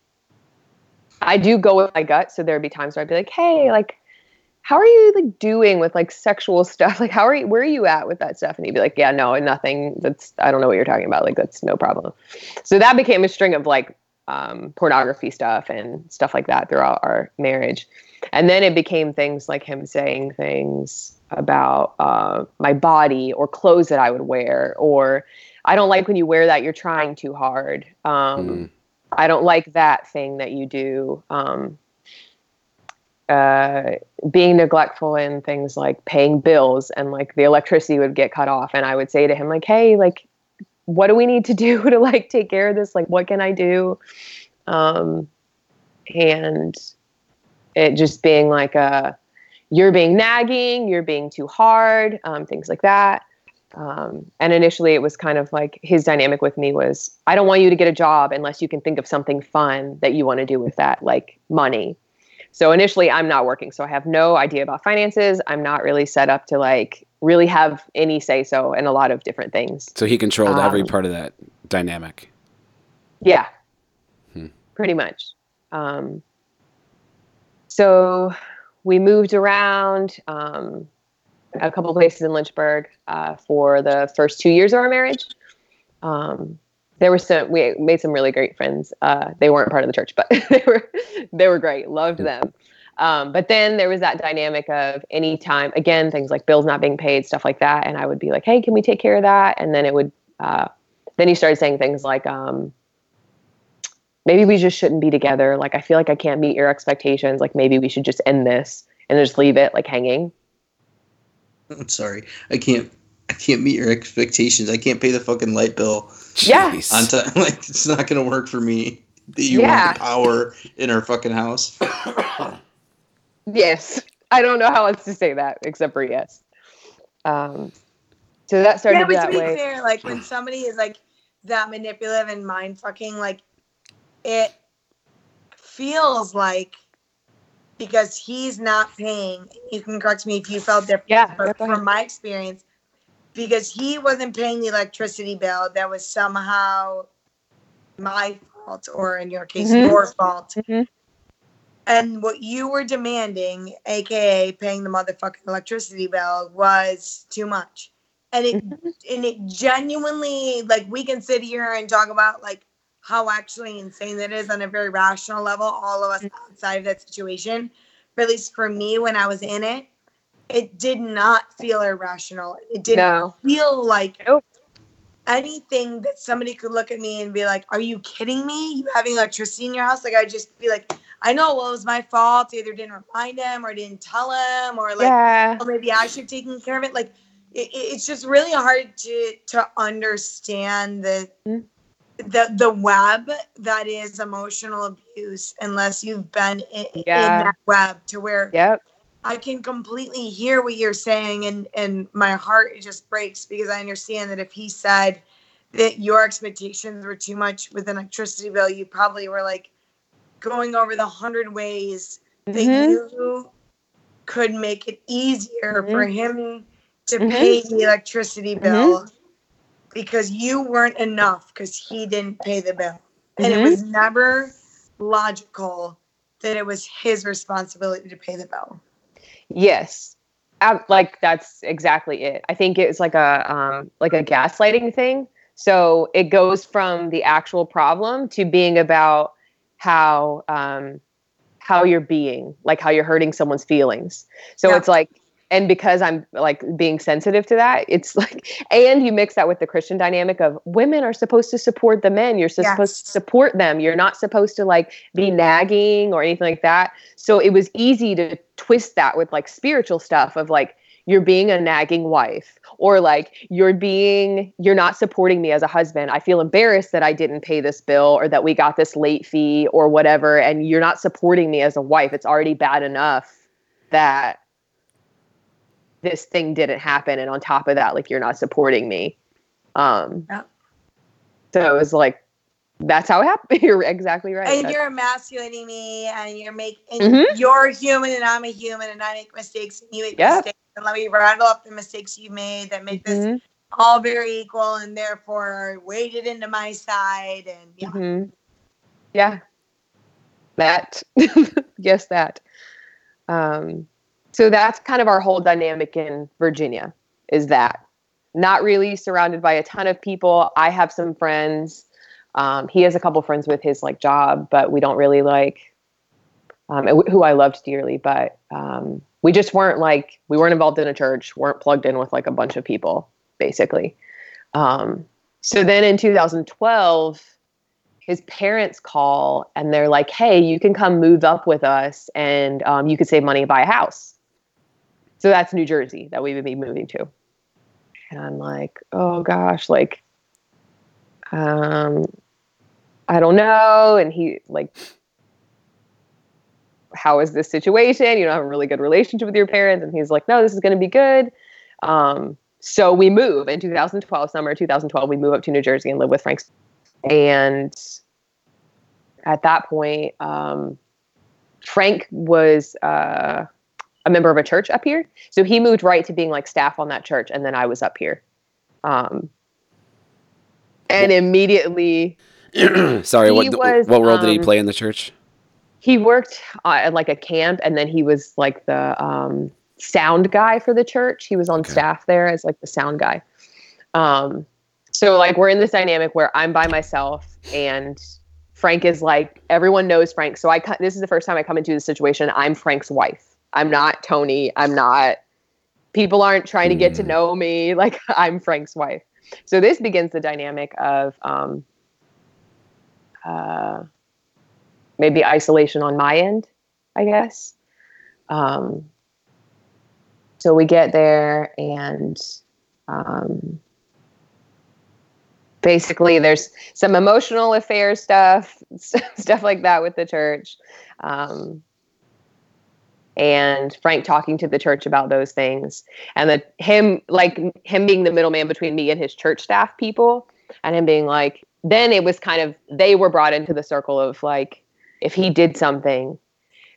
I do go with my gut. So there'd be times where I'd be like, hey, like, how are you like doing with like sexual stuff? Like, how are you, where are you at with that stuff? And he'd be like, yeah, no, nothing. That's, I don't know what you're talking about. Like, that's no problem. So that became a string of like um, pornography stuff and stuff like that throughout our marriage. And then it became things like him saying things about uh, my body or clothes that I would wear, or I don't like when you wear that, you're trying too hard. Um, Mm. I don't like that thing that you do. Um, uh, being neglectful in things like paying bills and like the electricity would get cut off. And I would say to him, like, hey, like, what do we need to do to like take care of this? Like, what can I do? Um, and it just being like a, you're being nagging, you're being too hard, um, things like that. Um, and initially, it was kind of like his dynamic with me was, I don't want you to get a job unless you can think of something fun that you want to do with that, like money. So initially, I'm not working, so I have no idea about finances. I'm not really set up to like really have any say so in a lot of different things. So he controlled every Um, part of that dynamic. Yeah, Hmm. pretty much. Um, so we moved around um, a couple places in Lynchburg uh, for the first two years of our marriage. Um, there were some we made some really great friends. Uh, they weren't part of the church, but they were they were great. Loved them. Um, but then there was that dynamic of any time again things like bills not being paid, stuff like that, and I would be like, "Hey, can we take care of that?" And then it would. Uh, then he started saying things like, um, maybe we just shouldn't be together. Like, I feel like I can't meet your expectations. Like, maybe we should just end this and just leave it like hanging. I'm sorry. I can't. I can't meet your expectations. I can't pay the fucking light bill Yeah. On time. Like it's not gonna work for me. That you Yeah. want power in our fucking house. Yes. I don't know how else to say that except for yes. Um, so that started yeah, but to be way. fair, like when somebody is like that manipulative and mind fucking, like it feels like because he's not paying. You can correct me if you felt different. Yeah, but from my experience, because he wasn't paying the electricity bill, that was somehow my fault, or in your case, Mhm. your fault. Mhm. And what you were demanding, aka paying the motherfucking electricity bill, was too much. And it and it genuinely like we can sit here and talk about like how actually insane that is on a very rational level, all of us outside of that situation. But at least for me when I was in it, it did not feel irrational. It didn't No. feel like Nope. anything that somebody could look at me and be like, Are you kidding me? You having electricity in your house? Like I'd just be like, I know, well, it was my fault. I either didn't remind him or didn't tell him or like yeah. oh, maybe I should have taken care of it. Like it, it- it's just really hard to to understand the Mhm. The the web that is emotional abuse unless you've been in, in that web to where Yep. I can completely hear what you're saying and and my heart just breaks because I understand that if he said that your expectations were too much with an electricity bill, you probably were like going over the hundred ways that Mhm. you could make it easier for him to Mhm. pay the electricity bill because you weren't enough because he didn't pay the bill. And it Mhm. was never logical that it was his responsibility to pay the bill. Yes. Ab- like that's exactly it. I think it's like a um like a gaslighting thing. So it goes from the actual problem to being about how um how you're being, like how you're hurting someone's feelings. So Yeah. it's like and because I'm like being sensitive to that, it's like and you mix that with the Christian dynamic of women are supposed to support the men. You're supposed to support them. You're not supposed to like be nagging or anything like that. So it was easy to twist that with like spiritual stuff of like you're being a nagging wife or like you're being you're not supporting me as a husband. I feel embarrassed that I didn't pay this bill or that we got this late fee or whatever and you're not supporting me as a wife. It's already bad enough that this thing didn't happen and on top of that like you're not supporting me. Um Yeah. So it was like that's how it happened. You're exactly right. and That's- you're emasculating me and you're making Mhm. you're human and I'm a human and I make mistakes and you make Yeah. mistakes and let me rattle up the mistakes you made that make this Mhm. all very equal and therefore weighted into my side and yeah Mhm. Yeah. That. yes, that. Um, so that's kind of our whole dynamic in Virginia is that not really surrounded by a ton of people. I have some friends. Um, he has a couple friends with his like job, but we don't really like um, who I loved dearly, but um, we just weren't like we weren't involved in a church, weren't plugged in with like a bunch of people, basically. Um, so then in 2012, his parents call and they're like, "Hey, you can come move up with us, and um, you could save money buy a house." So that's New Jersey that we would be moving to. And I'm like, "Oh gosh, like, um, I don't know." And he like, "How is this situation? You don't have a really good relationship with your parents." And he's like, "No, this is going to be good." Um, so we move in 2012, summer 2012. We move up to New Jersey and live with Frank's and at that point um, frank was uh, a member of a church up here. So he moved right to being like staff on that church and then i was up here. Um, and immediately Sorry, what was, what role did he um, play in the church? he worked uh, at like a camp and then he was like the um, sound guy for the church. He was on Okay. staff there as like the sound guy. Um, so like we're in this dynamic where i'm by myself and frank is like everyone knows frank. So i this is the first time i come into this situation. I'm frank's wife i'm not tony i'm not people aren't trying to get to Hmm. know me like i'm frank's wife so this begins the dynamic of um, uh, maybe isolation on my end, I guess. Um, so we get there, and um, basically, there's some emotional affair stuff, stuff like that with the church. Um, and Frank talking to the church about those things, and that him like him being the middleman between me and his church staff people, and him being like, then it was kind of they were brought into the circle of like if he did something.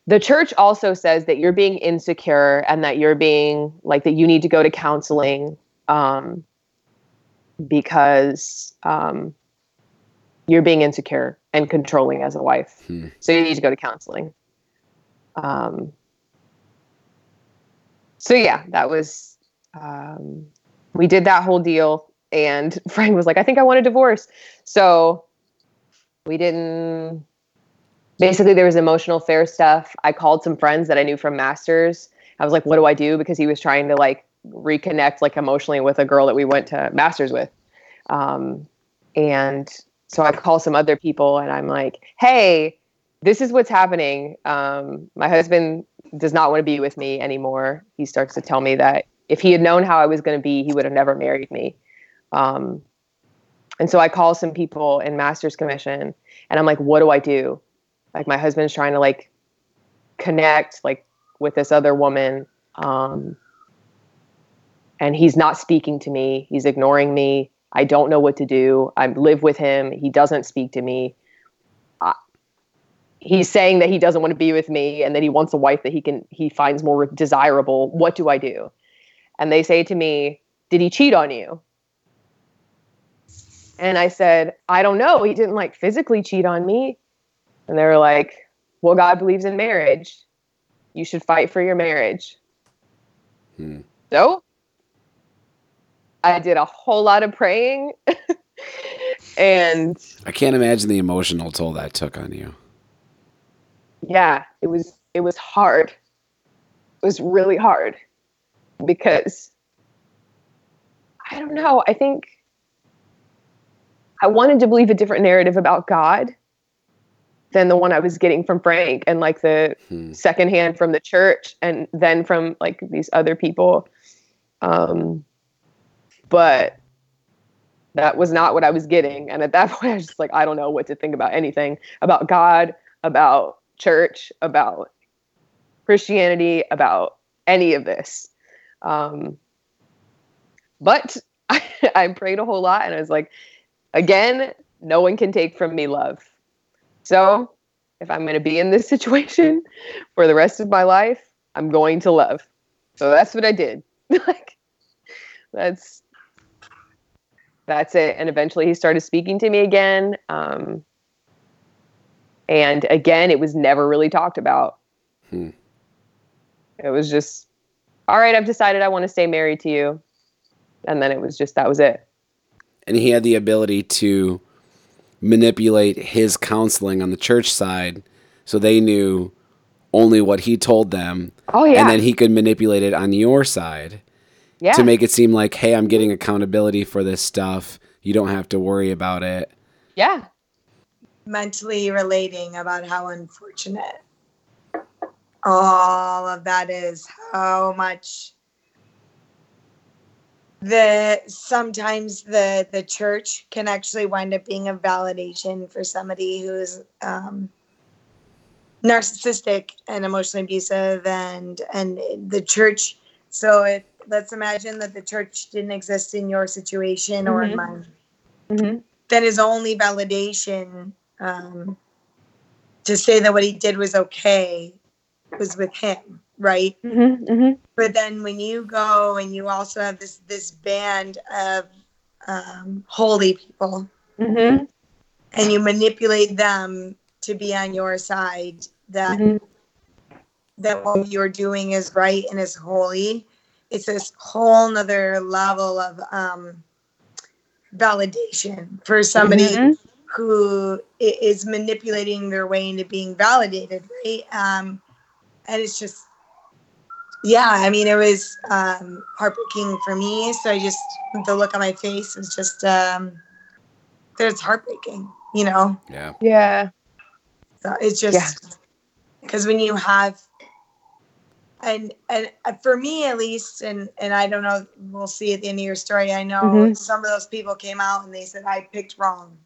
The church also says that you're being insecure and that you're being like that you need to go to counseling um, because um, you're being insecure and controlling as a wife. Hmm. so you need to go to counseling. Um, so yeah that was um, we did that whole deal and frank was like i think i want a divorce. So we didn't basically there was emotional fair stuff. I called some friends that i knew from masters. I was like what do i do? Because he was trying to like reconnect like emotionally with a girl that we went to masters with. Um, and so i call some other people and i'm like hey this is what's happening. Um, my husband does not want to be with me anymore he starts to tell me that if he had known how i was going to be he would have never married me um, and so I call some people in master's commission and I'm like, what do I do? Like my husband's trying to like connect like with this other woman. Um, and he's not speaking to me. He's ignoring me. I don't know what to do. I live with him. He doesn't speak to me. He's saying that he doesn't want to be with me and that he wants a wife that he can he finds more desirable. What do I do? And they say to me, "Did he cheat on you?" And I said, "I don't know. He didn't like physically cheat on me." And they were like, "Well, God believes in marriage. You should fight for your marriage." Hmm. So I did a whole lot of praying. and I can't imagine the emotional toll that took on you. Yeah, it was it was hard. It was really hard because I don't know, I think I wanted to believe a different narrative about God than the one I was getting from Frank and like the Hmm. secondhand from the church and then from like these other people. Um, but that was not what I was getting. And at that point, I was just like, I don't know what to think about anything about God, about church, about Christianity, about any of this. Um, but I, I prayed a whole lot and I was like, again, no one can take from me love. So if I'm going to be in this situation for the rest of my life, I'm going to love. So that's what I did. like that's that's it. And eventually he started speaking to me again. Um, and again, it was never really talked about. Hmm. It was just, all right, I've decided I want to stay married to you. And then it was just, that was it. And he had the ability to manipulate his counseling on the church side so they knew only what he told them. Oh, yeah. And then he could manipulate it on your side yeah. to make it seem like, hey, I'm getting accountability for this stuff. You don't have to worry about it. yeah. Mentally relating about how unfortunate all of that is how much the sometimes the the church can actually wind up being a validation for somebody who's um narcissistic and emotionally abusive and and the church so it let's imagine that the church didn't exist in your situation or in Mhm. mine Mm-hmm. that his only validation um, to say that what he did was okay was with him, right? Mm-hmm. Mm-hmm. But then when you go and you also have this this band of um, holy people, Mm-hmm. and you manipulate them to be on your side, that Mm-hmm. that what you're doing is right and is holy. It's this whole nother level of um, validation for somebody Mhm. Who i- is manipulating their way into being validated, right? Um, and it's just, yeah, I mean, it was um, heartbreaking for me. So I just, the look on my face was just, um, that it's heartbreaking, you know? Yeah. Yeah. So it's just, because when you have, and and uh, for me at least, and and I don't know, we'll see at the end of your story. I know Mhm. some of those people came out and they said I picked wrong.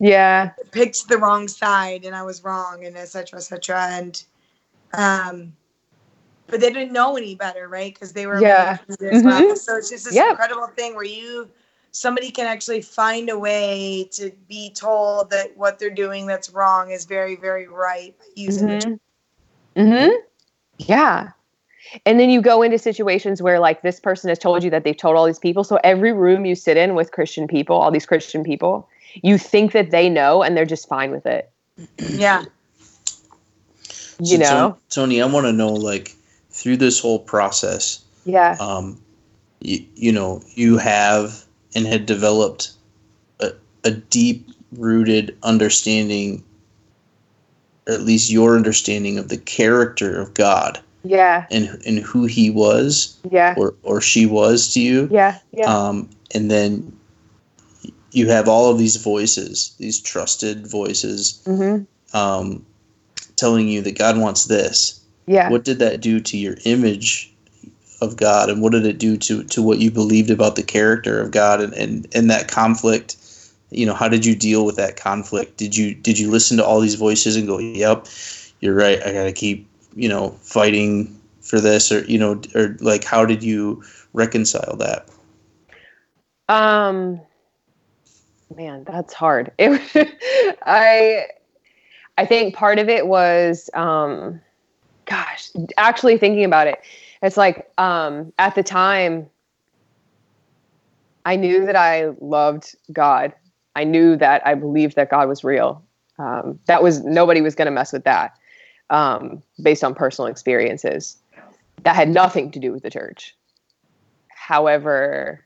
Yeah. picked the wrong side and I was wrong and etc cetera, et cetera. And um but they didn't know any better, right? Because they were Yeah. manipulated as well. Mhm. So it's just this Yep. incredible thing where you somebody can actually find a way to be told that what they're doing that's wrong is very, very right using the Mm-hmm. mm-hmm. Yeah. And then you go into situations where like this person has told you that they've told all these people. So every room you sit in with Christian people, all these Christian people, you think that they know and they're just fine with it. yeah. You So, know? Ton- Tony, I want to know, like, through this whole process, Yeah. um, you, you know, you have and had developed a, a deep rooted understanding, at least your understanding of the character of God Yeah. and, and who he was Yeah. or, or she was to you. Yeah. Yeah. Um, and then you have all of these voices, these trusted voices, Mm-hmm. um, telling you that God wants this. Yeah. What did that do to your image of God, and what did it do to to what you believed about the character of God, and and, and that conflict? You know, how did you deal with that conflict? Did you did you listen to all these voices and go, "Yep, you're right. I got to keep you know fighting for this," or you know, or like how did you reconcile that? Um man, that's hard. It I I think part of it was um gosh, actually thinking about it. It's like um at the time I knew that I loved God. I knew that I believed that God was real. Um, that was nobody was going to mess with that um, based on personal experiences. That had nothing to do with the church. However,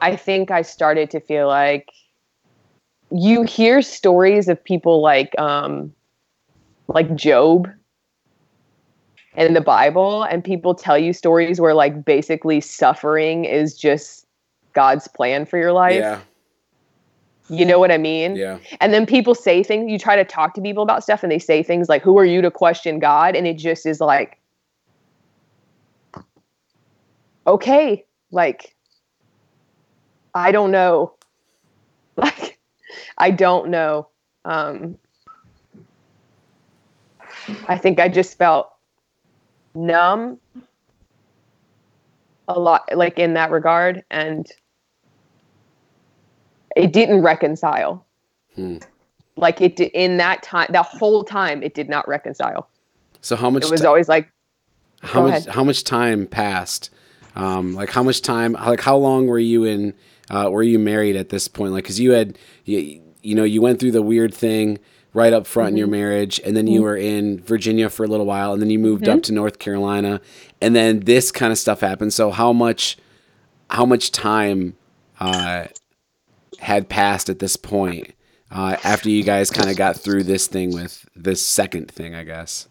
I think I started to feel like you hear stories of people like um, like Job in the Bible, and people tell you stories where like basically suffering is just God's plan for your life. Yeah. You know what I mean? Yeah. And then people say things, you try to talk to people about stuff, and they say things like, Who are you to question God? And it just is like, Okay, like, I don't know. Like, I don't know. Um, I think I just felt numb a lot, like in that regard. And it didn't reconcile. Hmm. Like it did in that time, the whole time, it did not reconcile. So how much It was ti- always like, how much ahead. how much time passed? Um, like how much time? Like how long were you in? Uh, were you married at this point? Like because you had you, you know you went through the weird thing right up front in Mm-hmm. your marriage, and then you were in Virginia for a little while, and then you moved Mm-hmm. up to North Carolina, and then this kind of stuff happened. So how much how much time uh, had passed at this point uh, after you guys kind of got through this thing with this second thing, I guess.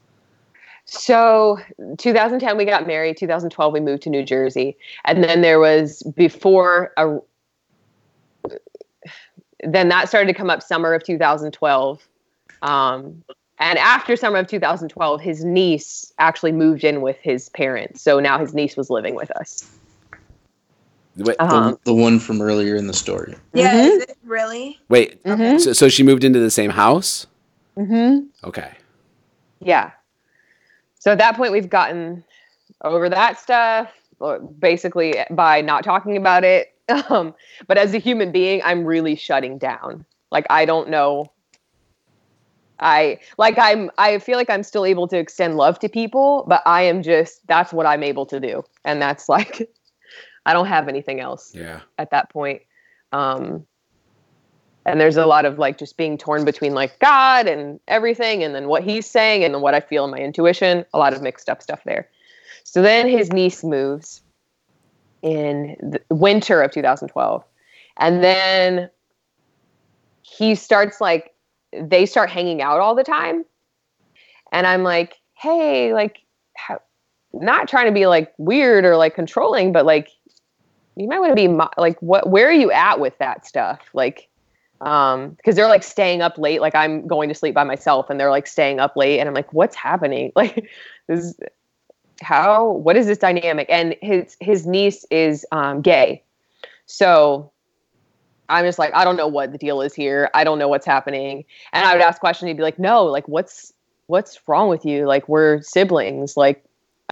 So 2010 we got married. 2012 we moved to New Jersey, and then there was before a. Then that started to come up summer of 2012, um, and after summer of 2012, his niece actually moved in with his parents. So now his niece was living with us. Wait, The, Um, the one from earlier in the story. Yeah, Mhm. is it really? wait. Mhm. So, so she moved into the same house. Mm-hmm. Okay. Yeah. So at that point, we've gotten over that stuff, basically by not talking about it. Um, but as a human being, I'm really shutting down. Like I don't know. I like I'm. I feel like I'm still able to extend love to people, but I am just. That's what I'm able to do, and that's like, I don't have anything else Yeah. at that point. Um, and there's a lot of like just being torn between like God and everything, and then what he's saying, and then what I feel in my intuition. A lot of mixed up stuff there. So then his niece moves in the winter of 2012, and then he starts like they start hanging out all the time, and I'm like, hey, like, how, not trying to be like weird or like controlling, but like you might want to be like what where are you at with that stuff? Like um because they're like staying up late like i'm going to sleep by myself and they're like staying up late and i'm like what's happening? Like this is how what is this dynamic? And his his niece is um gay. So i'm just like i don't know what the deal is here. I don't know what's happening. And i would ask questions. He'd be like no like what's what's wrong with you? Like we're siblings. Like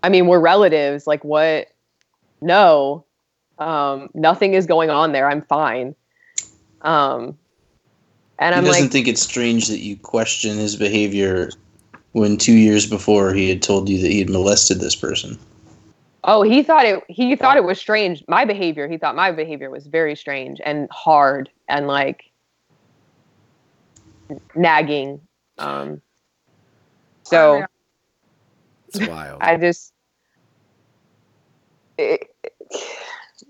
i mean we're relatives. Like what? No. Um nothing is going on there. I'm fine. Um and he i'm like, He doesn't like think it's strange that you question his behavior when two years before he had told you that he had molested this person. oh he thought it he thought it was strange my behavior he thought my behavior was very strange and hard and like nagging um so. It's wild. I just, it,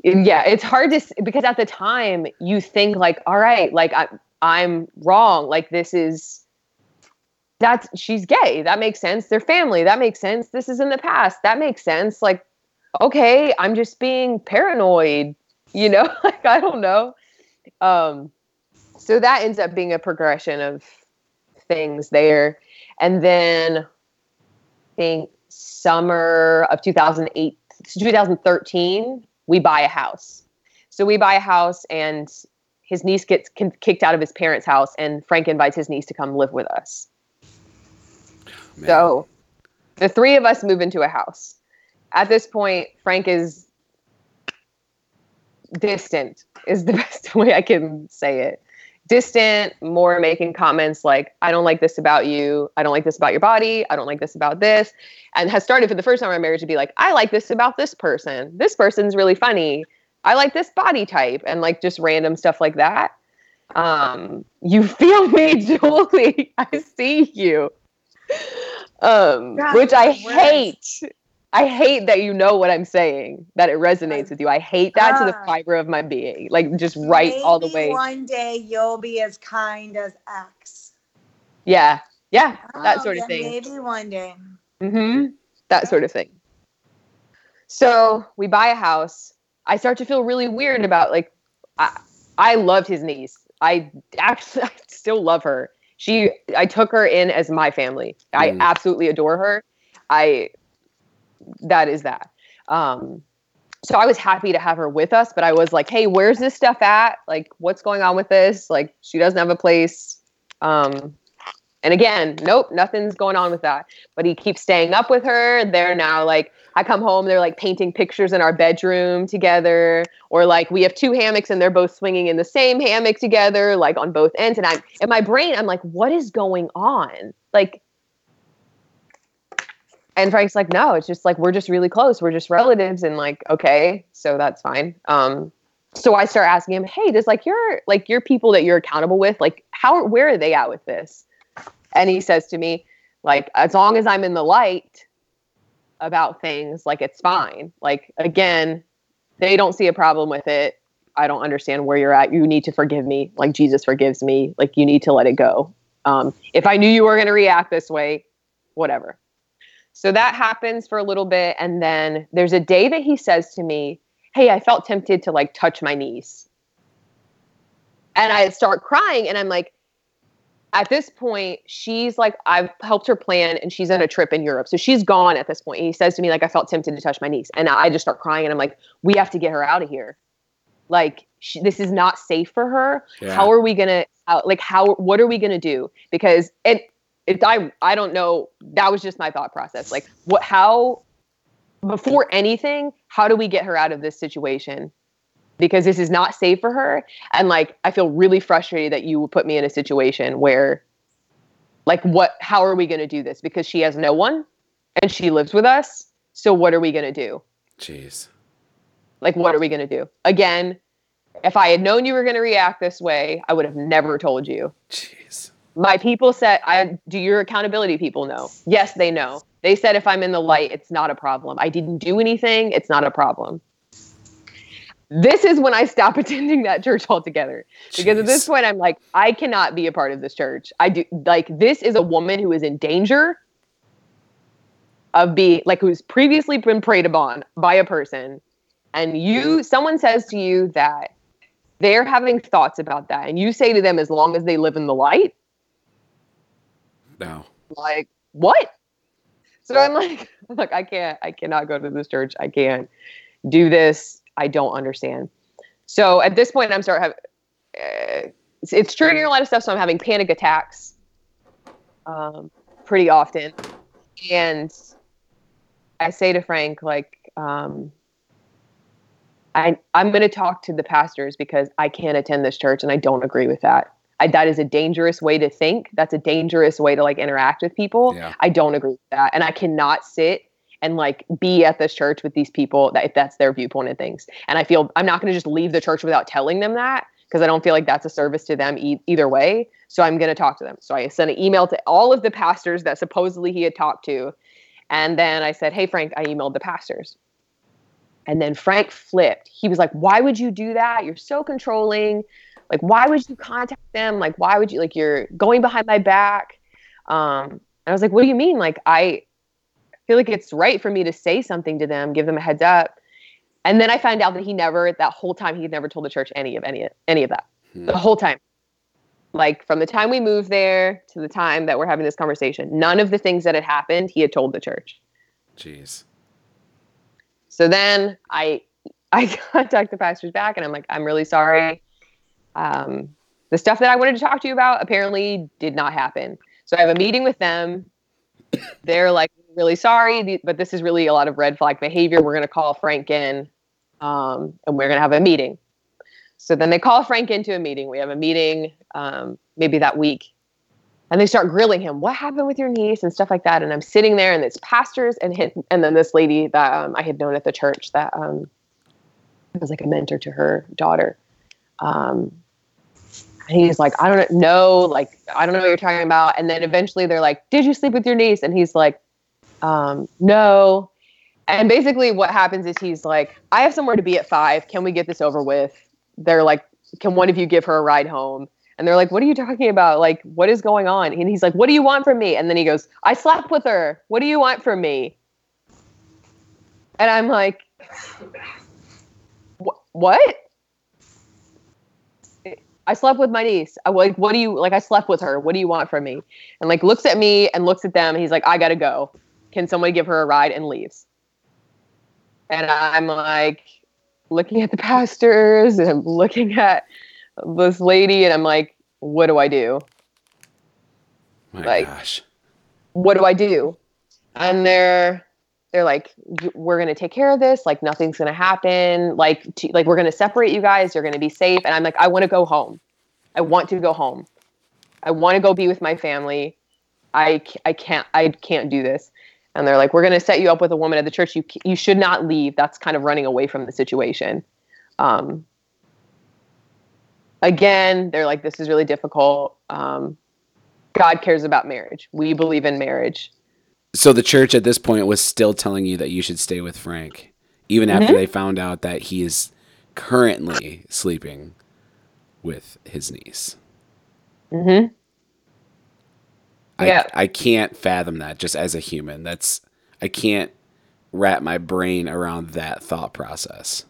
yeah, it's hard to s- because at the time you think like, all right, like I, I'm wrong. Like this is, that's she's gay. That makes sense. They're family. That makes sense. This is in the past. That makes sense. Like, okay, I'm just being paranoid. You know, like I don't know. Um, so that ends up being a progression of things there, and then I think summer of 2008 2013 we buy a house so we buy a house and his niece gets kicked out of his parents house and frank invites his niece to come live with us Man. so the three of us move into a house at this point frank is distant is the best way I can say it. Distant, more making comments like, I don't like this about you. I don't like this about your body. I don't like this about this. And has started for the first time in our marriage to be like, I like this about this person. This person's really funny. I like this body type and like just random stuff like that. Um, you feel me, Julie. I see you. Um, God, which I hate. I hate that you know what I'm saying, that it resonates with you. I hate that to the fiber of my being. Like just right all the way. One day you'll be as kind as X. Yeah. Yeah. That Oh, sort of yeah, thing. Maybe one day. hmm That sort of thing. So we buy a house. I start to feel really weird about like I, I loved his niece. I actually I still love her. She I took her in as my family. I Mm. absolutely adore her. I that is that. Um so I was happy to have her with us, but I was like, "Hey, where's this stuff at? Like what's going on with this? Like she doesn't have a place." Um and again, nope, nothing's going on with that but he keeps staying up with her. They're now like, I come home, they're like painting pictures in our bedroom together, or like we have two hammocks and they're both swinging in the same hammock together, like on both ends. And I'm in my brain, I'm like, what is going on? Like, and Frank's like, no, it's just like we're just really close. We're just relatives, and like, okay, so that's fine. Um, so I start asking him, hey, does like your like your people that you're accountable with, like how where are they at with this? And he says to me, like as long as i'm in the light about things like it's fine. Like again they don't see a problem with it. I don't understand where you're at. You need to forgive me. Like jesus forgives me. Like you need to let it go. Um, if i knew you were going to react this way whatever. So that happens for a little bit and then there's a day that he says to me hey i felt tempted to like touch my niece and i start crying and i'm like at this point, she's like, I've helped her plan and she's on a trip in Europe. So she's gone at this point. And he says to me, like, I felt tempted to touch my niece. And I just start crying and I'm like, we have to get her out of here. Like, she, this is not safe for her. Yeah. How are we going to, uh, like, how, what are we going to do? Because it, it, I, I don't know. That was just my thought process. Like, what, how, before anything, how do we get her out of this situation? Because this is not safe for her. And like i feel really frustrated that you put me in a situation where like what how are we going to do this? Because she has no one and she lives with us. So what are we going to do? Jeez. like what are we going to do? Again if i had known you were going to react this way i would have never told you. Jeez. my people said i do your accountability people know? Yes they know. They said if i'm in the light it's not a problem. I didn't do anything it's not a problem this is when i stop attending that church altogether. Because at this point i'm like i cannot be a part of this church. I do like this is a woman who is in danger of being like who's previously been preyed upon by a person. And you someone says to you that they're having thoughts about that and you say to them as long as they live in the light No. like what? So i'm like i'm like i can't i cannot go to this church. I can't do this i don't understand so at this point i'm start having uh, it's, it's triggering a lot of stuff so i'm having panic attacks um, pretty often and i say to frank like um, I, i'm going to talk to the pastors because i can't attend this church and i don't agree with that I, that is a dangerous way to think. That's a dangerous way to like interact with people. Yeah. I don't agree with that, and I cannot sit and like be at this church with these people that if that's their viewpoint of things. And I feel I'm not going to just leave the church without telling them that because I don't feel like that's a service to them e- either way. So I'm going to talk to them. So I sent an email to all of the pastors that supposedly he had talked to, and then I said, "Hey Frank, I emailed the pastors." And then Frank flipped. He was like, "Why would you do that? You're so controlling." like why would you contact them like why would you like you're going behind my back um and i was like what do you mean like i feel like it's right for me to say something to them give them a heads up and then i found out that he never that whole time he had never told the church any of any any of that Hmm. the whole time like from the time we moved there to the time that we're having this conversation none of the things that had happened he had told the church Jeez. so then I I contact the pastors back and I'm like, I'm really sorry. Um, the stuff that I wanted to talk to you about apparently did not happen. So I have a meeting with them. They're like, really sorry, but this is really a lot of red flag behavior. We're going to call Frank in um, and we're going to have a meeting. so then they call Frank into a meeting. We have a meeting um, maybe that week. And they start grilling him. What happened with your niece and stuff like that? And I'm sitting there, and it's pastors and and then this lady that um, I had known at the church that um, was like a mentor to her daughter. Um, and he's like, I don't know, like I don't know what you're talking about. And then eventually they're like, Did you sleep with your niece? And he's like, um, No. And basically, what happens is he's like, I have somewhere to be at five. Can we get this over with? They're like, Can one of you give her a ride home? And they're like, What are you talking about? Like, what is going on? And he's like, What do you want from me? And then he goes, I slept with her. What do you want from me? And I'm like, What? I slept with my niece. I like, what do you like? I slept with her. What do you want from me? And like looks at me and looks at them. And he's like, I gotta go. Can someone give her a ride? And leaves. And I'm like looking at the pastors and I'm looking at this lady and I'm like, what do I do? My Like- gosh. What do I do? And they're they're like, we're gonna take care of this. Like nothing's gonna happen. Like t- like we're gonna separate you guys. You're gonna be safe. And I'm like, I want to go home. I want to go home. I want to go be with my family. I I can't I can't do this. And they're like, we're gonna set you up with a woman at the church. You you should not leave. That's kind of running away from the situation. Um, again, they're like, this is really difficult. Um, God cares about marriage. We believe in marriage. So the church at this point was still telling you that you should stay with Frank, even after Mm-hmm. they found out that he is currently sleeping with his niece. Mm-hmm. I, Yeah. I can't fathom that just as a human. That's I can't wrap my brain around that thought process.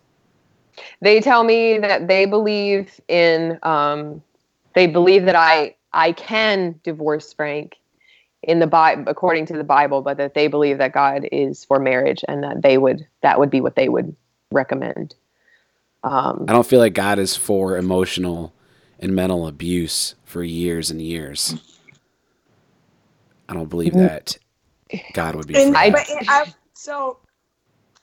They tell me that they believe in. Um, they believe that I I can divorce Frank in the Bible according to the Bible, but that they believe that God is for marriage and that they would that would be what they would recommend. Um, I don't feel like God is for emotional and mental abuse for years and years. I don't believe that God would be And, I- but that. I, so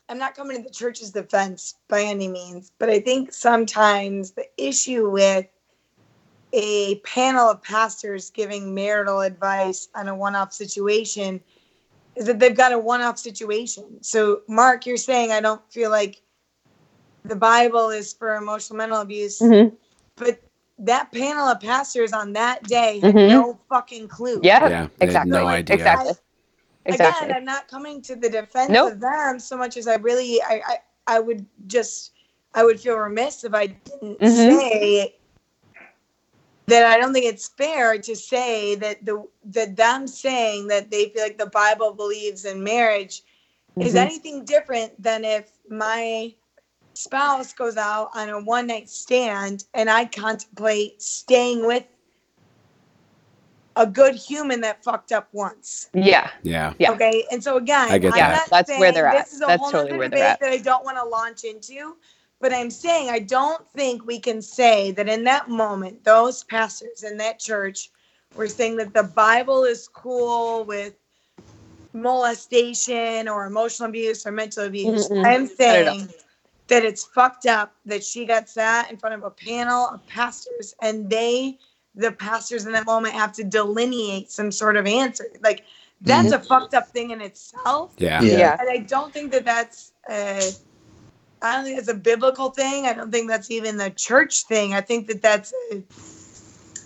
I'm not coming to the church's defense by any means, but I think sometimes the issue with a panel of pastors giving marital advice on a one-off situation is that they've got a one-off situation. So, Mark, you're saying I don't feel like the Bible is for emotional mental abuse, mhm. but that panel of pastors on that day had Mhm. no fucking clue. Yeah, Yeah, they had exactly. no idea. Exactly. Exactly. Again, I'm not coming to the defense Nope. of them so much as I really, I, I, I would just, I would feel remiss if I didn't Mhm. say that I don't think it's fair to say that the that them saying that they feel like the Bible believes in marriage is Mhm. anything different than if my spouse goes out on a one night stand and I contemplate staying with a good human that fucked up once. Yeah. Yeah. Yeah. Okay. And so again, I get I'm that. not That's where saying they're at. This is a That's whole totally other where they're debate at. that I don't want to launch into. But I'm saying I don't think we can say that in that moment, those pastors in that church were saying that the Bible is cool with molestation or emotional abuse or mental abuse. Mm-mm. I'm Not at all. saying that it's fucked up that she got sat in front of a panel of pastors and they the pastors in that moment have to delineate some sort of answer like that's a fucked up thing in itself Yeah. Yeah. Yeah. and i don't think that that's a i don't think it's a biblical thing i don't think that's even the church thing i think that that's a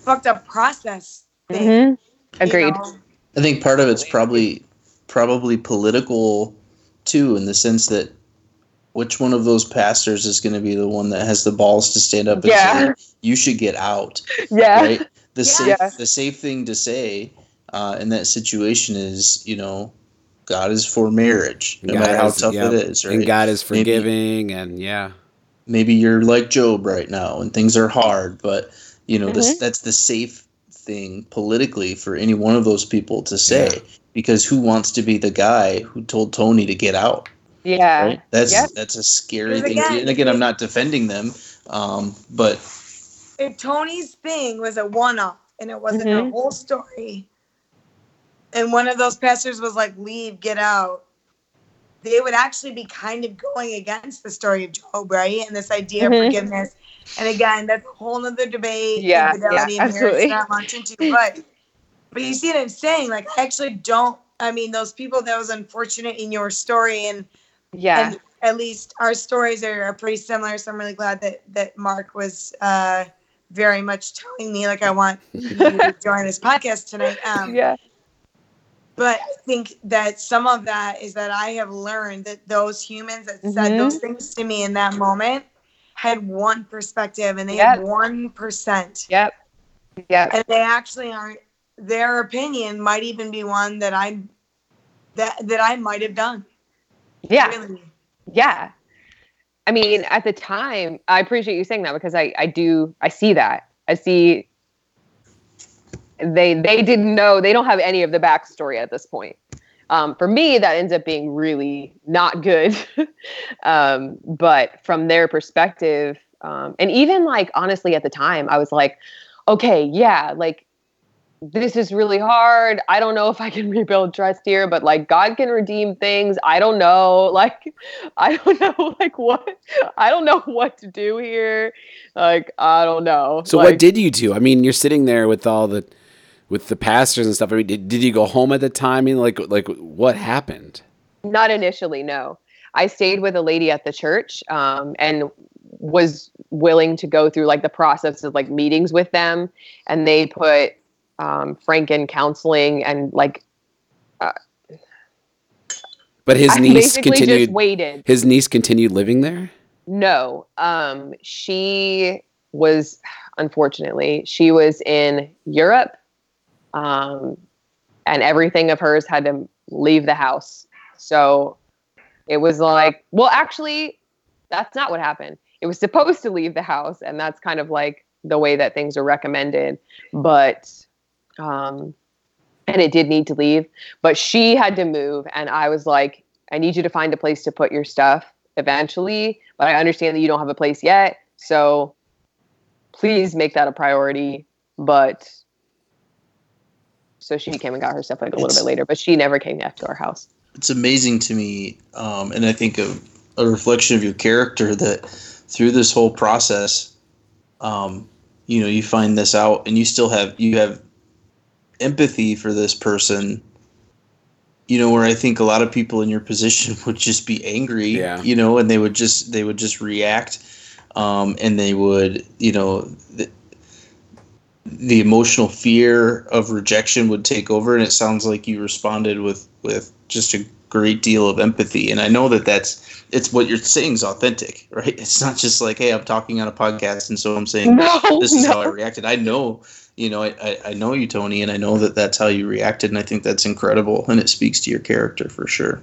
fucked up process thing hmm you Agreed. know? I think part of it's probably probably political too, in the sense that which one of those pastors is going to be the one that has the balls to stand up and Yeah. say you should get out, Yeah. right? The safe Yeah. the safe thing to say uh, in that situation is, you know, God is for marriage, no God matter how is- tough yeah. it is, right? And God is Maybe- forgiving and yeah. maybe you're like Job right now and things are hard, but you know, Mm-hmm. this that's the safe thing politically for any one of those people to say Yeah. because who wants to be the guy who told Tony to get out? Yeah. Right? That's Yep. that's a scary thing. again, and again, I'm not defending them, um, but if Tony's thing was a one off and it wasn't a Mhm. whole story, and one of those pastors was like, leave, get out, they would actually be kind of going against the story of Job, right? And this idea Mhm. of forgiveness. And again, that's a whole nother debate. Yeah, infidelity yeah, and marriage absolutely. not launch into, but but you see what I'm saying? Like I actually don't I mean those people that was unfortunate in your story and Yeah. and at least our stories are, are pretty similar. So I'm really glad that that Mark was uh, very much telling me like I want you to join this podcast tonight. Um, yeah. But I think that some of that is that I have learned that those humans that said Mhm. those things to me in that moment had one perspective and they Yep. had one percent, Yep. Yep. and they actually aren't. Their opinion might even be one that I that that I might have done. Yeah. Really. Yeah. I mean, at the time, I appreciate you saying that because I, I do, I see that. I see they, they didn't know, they don't have any of the backstory at this point. Um, for me, that ends up being really not good. um, but from their perspective, um, and even like honestly at the time, I was like, okay, yeah, like this is really hard. I don't know if I can rebuild trust here, but like God can redeem things. I don't know. Like, I don't know, like what, I don't know what to do here. Like, I don't know. So like, what did you do? I mean, you're sitting there with all the with the pastors and stuff. I mean, did, did you go home at the time? I mean, like like what happened? Not initially, no. I stayed with a lady at the church um, and was willing to go through like the process of like meetings with them. And they put um, Frank in counseling and like But his I niece continued. waited. His niece continued living there. No, um, she was unfortunately she was in Europe, um, and everything of hers had to leave the house. So it was like, well, actually, that's not what happened. It was supposed to leave the house, and that's kind of like the way that things are recommended. But, um, and it did need to leave, but she had to move, and I was like, I need you to find a place to put your stuff eventually, but I understand that you don't have a place yet. So please make that a priority. But so she came and got her stuff like a little It's- bit later, but she never came back to our house. it's amazing to me, um, and I think a, a reflection of your character that through this whole process, um, you know, you find this out, and you still have you have empathy for this person. You know, where I think a lot of people in your position would just be angry, Yeah. you know, and they would just they would just react, um, and they would, you know, the, the emotional fear of rejection would take over and it sounds like you responded with with just a great deal of empathy and i know that that's it's what you're saying is authentic right it's not just like hey i'm talking on a podcast and so i'm saying No, this is how i reacted i know you know I, I i know you tony and i know that that's how you reacted and i think that's incredible and it speaks to your character for sure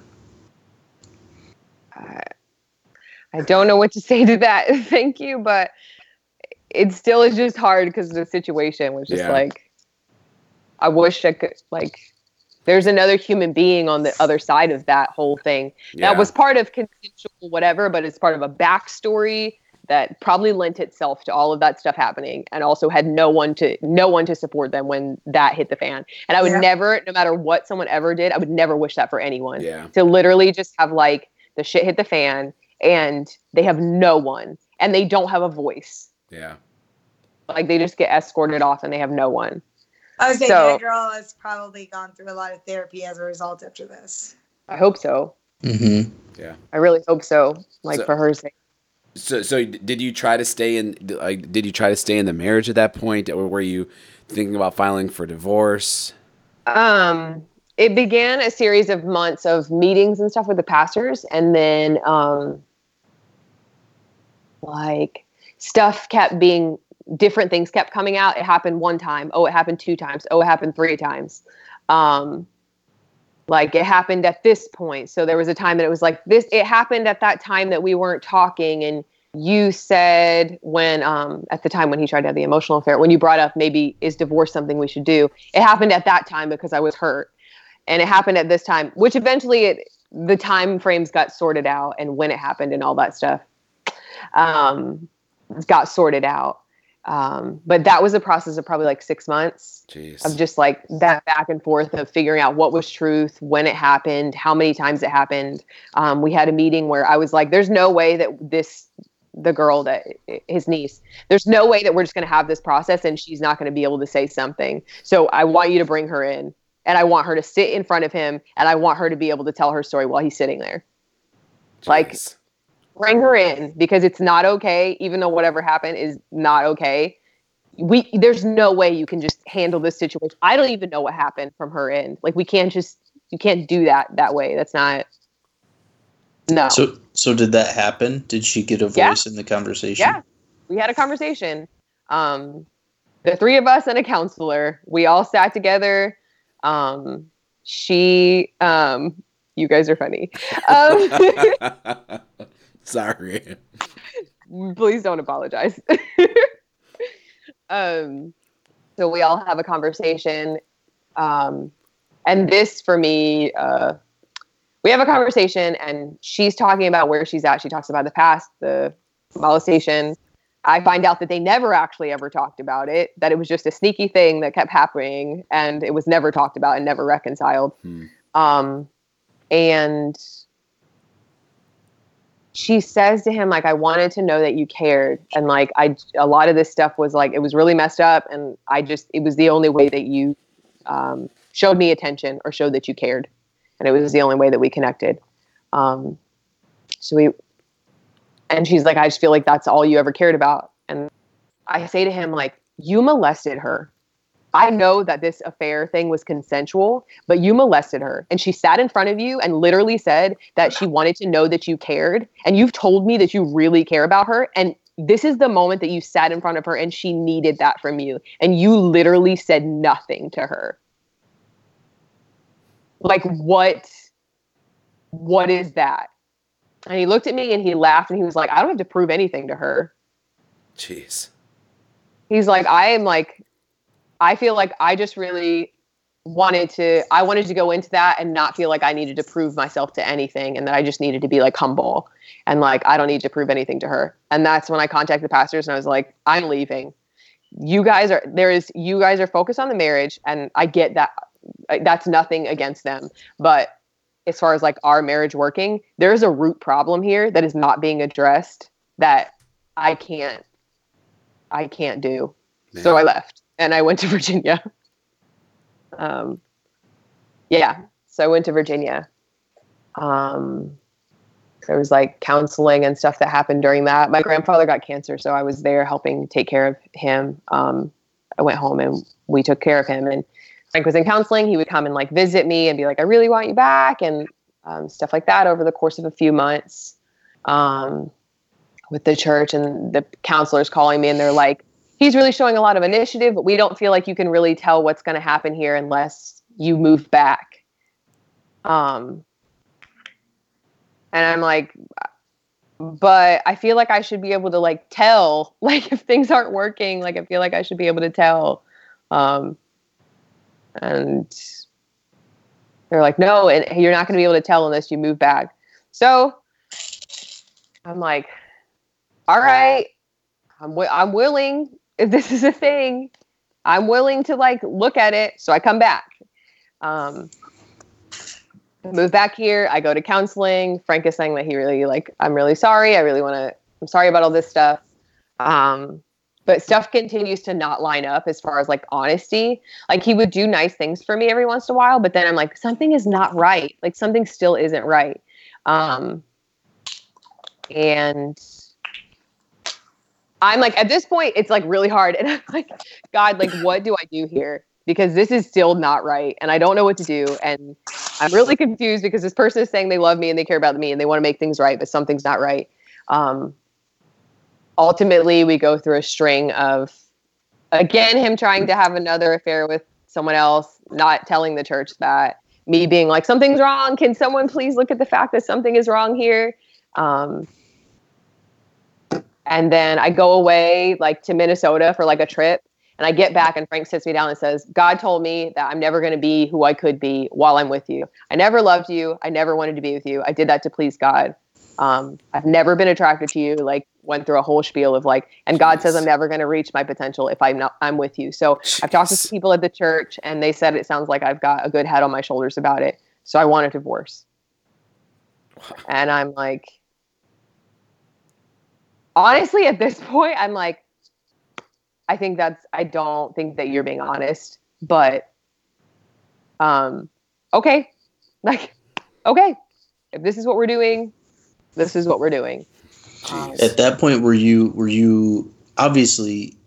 I don't know what to say to that. Thank you, but it still is just hard because the situation was just Yeah. like, I wish I could, like, there's another human being on the other side of that whole thing. Yeah. That was part of consensual whatever, but it's part of a backstory that probably lent itself to all of that stuff happening and also had no one to no one to support them when that hit the fan. And I would Yeah. never, no matter what someone ever did, I would never wish that for anyone Yeah. to literally just have like the shit hit the fan and they have no one and they don't have a voice. Yeah. Like they just get escorted off and they have no one. I was say So- that girl has probably gone through a lot of therapy as a result after this. I hope so. mm-hmm. Yeah. I really hope so. Like So- for her sake. So, so did you try to stay in? Like, did you try to stay in the marriage at that point, or were you thinking about filing for divorce? Um, it began a series of months of meetings and stuff with the pastors, and then um, like stuff kept being different things kept coming out. It happened one time. Oh, it happened two times. Oh, it happened three times. Um, like it happened at this point. So there was a time that it was like this. It happened at that time that we weren't talking, and you said when um, at the time when he tried to have the emotional affair, when you brought up maybe is divorce something we should do. It happened at that time because I was hurt, and it happened at this time, which eventually it the time frames got sorted out and when it happened and all that stuff um, got sorted out. Um, but that was a process of probably like six months Jeez. of just like that back and forth of figuring out what was truth, when it happened, how many times it happened. Um, we had a meeting where I was like, "There's no way that this." the girl that his niece there's no way that we're just going to have this process and she's not going to be able to say something so i want you to bring her in and i want her to sit in front of him and i want her to be able to tell her story while he's sitting there like Jeez. Bring her in because it's not okay even though whatever happened is not okay. We there's no way you can just handle this situation. I don't even know what happened from her end. Like we can't just you can't do that that way. That's not no. So so did that happen? Did she get a voice Yeah. in the conversation? yeah. We had a conversation. Um the three of us and a counselor we all sat together. Um she um you guys are funny. Um Sorry. please don't apologize. um, so we all have a conversation. Um, and this for me, uh, we have a conversation and she's talking about where she's at. She talks about the past, the molestation. I find out that they never actually ever talked about it, that it was just a sneaky thing that kept happening and it was never talked about and never reconciled. Hmm. Um, and she says to him like i wanted to know that you cared. And like i a lot of this stuff was like it was really messed up and i just it was the only way that you um, showed me attention or showed that you cared. And it was the only way that we connected. Um, so we and she's like i just feel like that's all you ever cared about. And i say to him like you molested her I know that this affair thing was consensual, but you molested her. And she sat in front of you and literally said that she wanted to know that you cared. And you've told me that you really care about her. And this is the moment that you sat in front of her and she needed that from you. And you literally said nothing to her. Like, what? What is that? And he looked at me and he laughed and he was like, I don't have to prove anything to her. Jeez. He's like, I am like, I feel like I just really wanted to I wanted to go into that and not feel like I needed to prove myself to anything and that I just needed to be like humble and like I don't need to prove anything to her. And that's when I contacted the pastors and I was like, I'm leaving. You guys are there is you guys are focused on the marriage and I get that that's nothing against them, but as far as like our marriage working, there is a root problem here that is not being addressed that I can't I can't do. So I left and I went to Virginia. Um, yeah, so I went to Virginia. Um, there was like counseling and stuff that happened during that. My grandfather got cancer, so I was there helping take care of him. Um, I went home and we took care of him. And Frank was in counseling. He would come and like visit me and be like, "I really want you back," and um, stuff like that over the course of a few months. Um, with the church and the counselors calling me and they're like he's really showing a lot of initiative, but we don't feel like you can really tell what's going to happen here unless you move back. Um, and I'm like, but I feel like I should be able to like tell, like if things aren't working, like I feel like I should be able to tell. Um, and they're like, no, and you're not going to be able to tell unless you move back. So I'm like, all right, I'm wi- I'm willing if this is a thing. I'm willing to like look at it. So I come back. Um, move back here. I go to counseling. Frank is saying that he really like I'm really sorry. I really want to. I'm sorry about all this stuff. Um, but stuff continues to not line up as far as like honesty. Like he would do nice things for me every once in a while, but then I'm like something is not right. Like something still isn't right. Um, and I'm like, at this point, it's like really hard. And I'm like, God, like, what do I do here? Because this is still not right. And I don't know what to do. And I'm really confused because this person is saying they love me and they care about me and they want to make things right, but something's not right. Um, ultimately, we go through a string of, again, him trying to have another affair with someone else, not telling the church that, me being like, something's wrong. Can someone please look at the fact that something is wrong here? Um, and then I go away like to Minnesota for like a trip. And I get back and Frank sits me down and says, God told me that I'm never going to be who I could be while I'm with you. I never loved you. I never wanted to be with you. I did that to please God. Um, I've never been attracted to you. Like went through a whole spiel of like, and God says I'm never going to reach my potential if I'm not, I'm with you. So I've talked to people at the church and they said it sounds like I've got a good head on my shoulders about it. So I want a divorce. And I'm like, honestly, at this point, I'm like, I think that's, I don't think that you're being honest, but, um, okay. Like, okay. If this is what we're doing, this is what we're doing. Um, At that point, were you were you obviously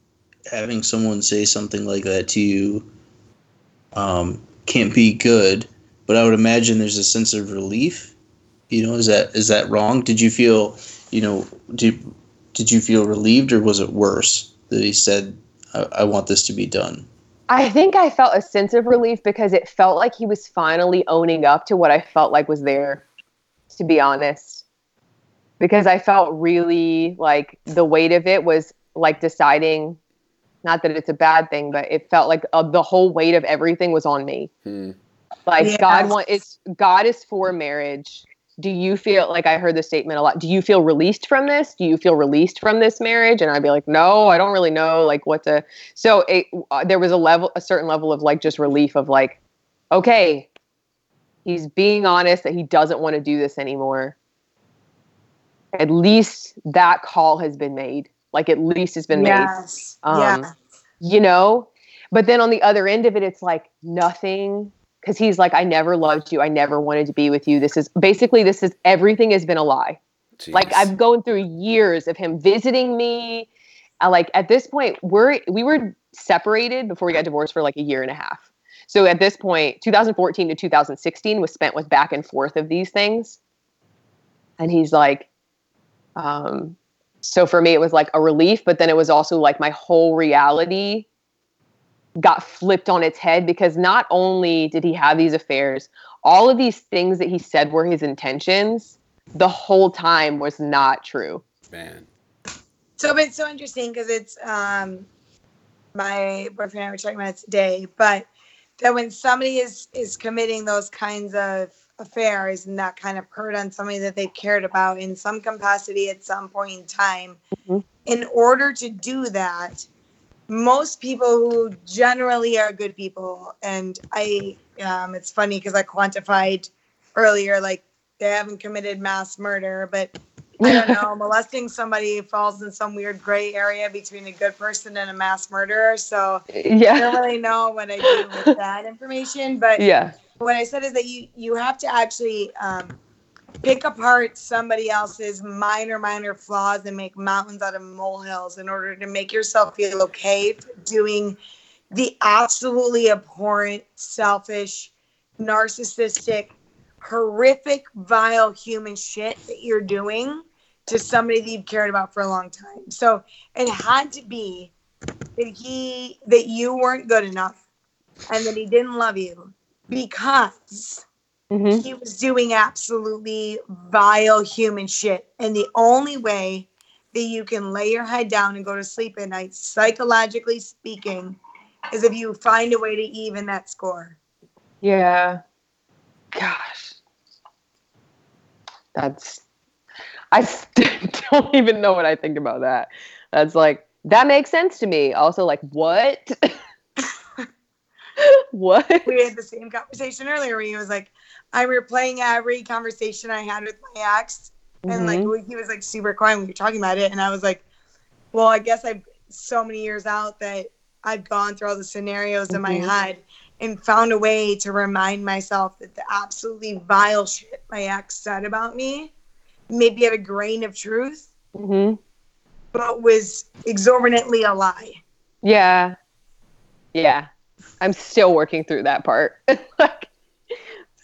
having someone say something like that to you um, can't be good, but I would imagine there's a sense of relief. You know, is that is that wrong? Did you feel, you know, did did you feel relieved or was it worse that he said, "I, I want this to be done"? I think I felt a sense of relief because it felt like he was finally owning up to what I felt like was there, to be honest. Because I felt really like the weight of it was like deciding, not that it's a bad thing, but it felt like uh, the whole weight of everything was on me. Hmm. Like Yeah. God want it's God is for marriage. Do you feel like I heard the statement a lot? Do you feel released from this? Do you feel released from this marriage? And I'd be like, no, I don't really know like what to. So it, uh, there was a level, a certain level of like just relief of like, okay, he's being honest that he doesn't want to do this anymore. At least that call has been made. Like at least it's been made yes. Um, yeah. you know but then on the other end of it it's like nothing because he's like i never loved you. I never wanted to be with you. This is basically this is everything has been a lie. Like i've gone through years of him visiting me. I, like at this point we're we were separated before we got divorced for like a year and a half. So at this point 2014 to 2016 was spent with back and forth of these things. And he's like um so for me it was like a relief but then it was also like my whole reality got flipped on its head because not only did he have these affairs all of these things that he said were his intentions the whole time was not true man. So, but it's so interesting because it's um, my boyfriend and I were talking about it today, but that when somebody is is committing those kinds of affairs and that kind of hurt on somebody that they've cared about in some capacity at some point in time, Mhm. in order to do that, most people who generally are good people, and I, um, it's funny because I quantified earlier, like they haven't committed mass murder, but I don't know, molesting somebody falls in some weird gray area between a good person and a mass murderer. So yeah. I don't really know what I do with that information. But yeah what I said is that you you have to actually um, pick apart somebody else's minor minor flaws and make mountains out of molehills in order to make yourself feel okay doing the absolutely abhorrent, selfish, narcissistic, horrific, vile human shit that you're doing to somebody that you've cared about for a long time. So it had to be that he that you weren't good enough and that he didn't love you because hmm he was doing absolutely vile human shit. And the only way that you can lay your head down and go to sleep at night, psychologically speaking, is if you find a way to even that score. yeah. Gosh. That's i st- don't even know what i think about that. That's like that makes sense to me. Also like what? What? We had the same conversation earlier where he was like, I'm replaying every conversation I had with my ex. And Mhm. like he was like super quiet when we were talking about it. And I was like, Well, I guess I've so many years out that I've gone through all the scenarios in my Mhm. head and found a way to remind myself that the absolutely vile shit my ex said about me maybe had a grain of truth, Mhm. but was exorbitantly a lie. Yeah. Yeah. I'm still working through that part. like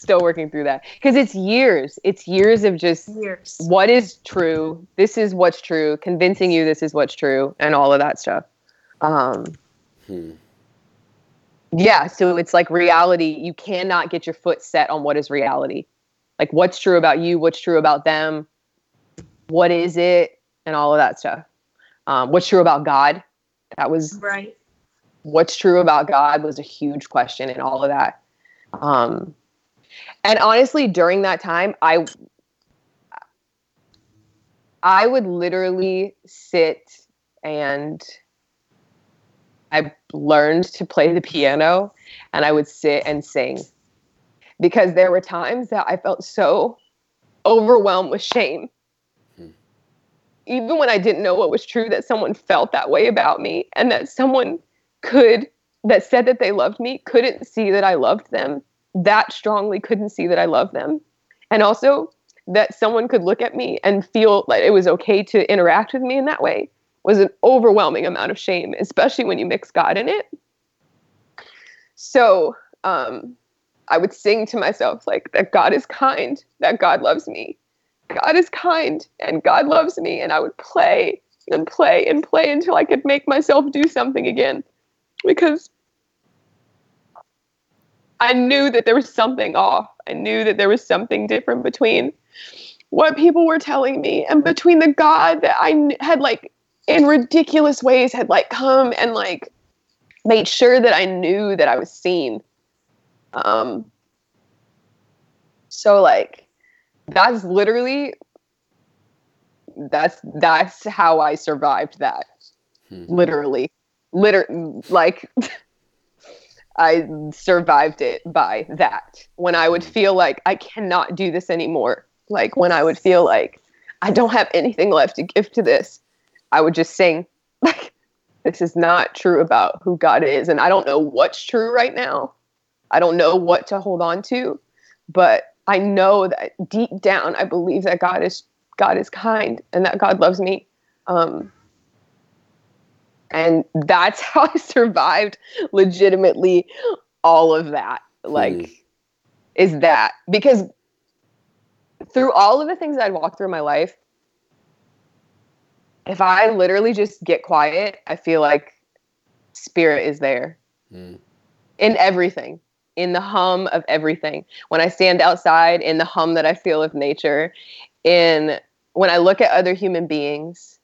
still working through that because it's years. It's years of just Years. what is true. This is what's true, convincing you this is what's true and all of that stuff. Um Hmm. yeah, so it's like reality. You cannot get your foot set on what is reality. Like what's true about you, what's true about them, what is it, and all of that stuff. Um, what's true about God? That was Right. what's true about God was a huge question and all of that. Um, and honestly, during that time, I I would literally sit and I learned to play the piano and I would sit and sing because there were times that I felt so overwhelmed with shame. Hmm. Even when I didn't know what was true, that someone felt that way about me and that someone could, that said that they loved me, couldn't see that I loved them that strongly, couldn't see that I loved them. And also that someone could look at me and feel like it was okay to interact with me in that way was an overwhelming amount of shame, especially when you mix God in it. So um, I would sing to myself like that God is kind, that God loves me. God is kind and God loves me. And I would play and play and play until I could make myself do something again. Because I knew that there was something off. I knew that there was something different between what people were telling me and between the God that I had like in ridiculous ways had like come and like made sure that I knew that I was seen. Um, so like that's literally that's that's how I survived that. Hmm. Literally. Liter like I survived it by that. When I would hmm. feel like I cannot do this anymore. Like when I would feel like I don't have anything left to give to this. I would just sing like this is not true about who God is and I don't know what's true right now. I don't know what to hold on to, but I know that deep down I believe that God is God is kind and that God loves me. Um, and that's how I survived legitimately all of that. Like mm. is that because through all of the things I'd walked through my life, if I literally just get quiet, I feel like spirit is there mm. in everything, in the hum of everything. When I stand outside, in the hum that I feel of nature, in when I look at other human beings,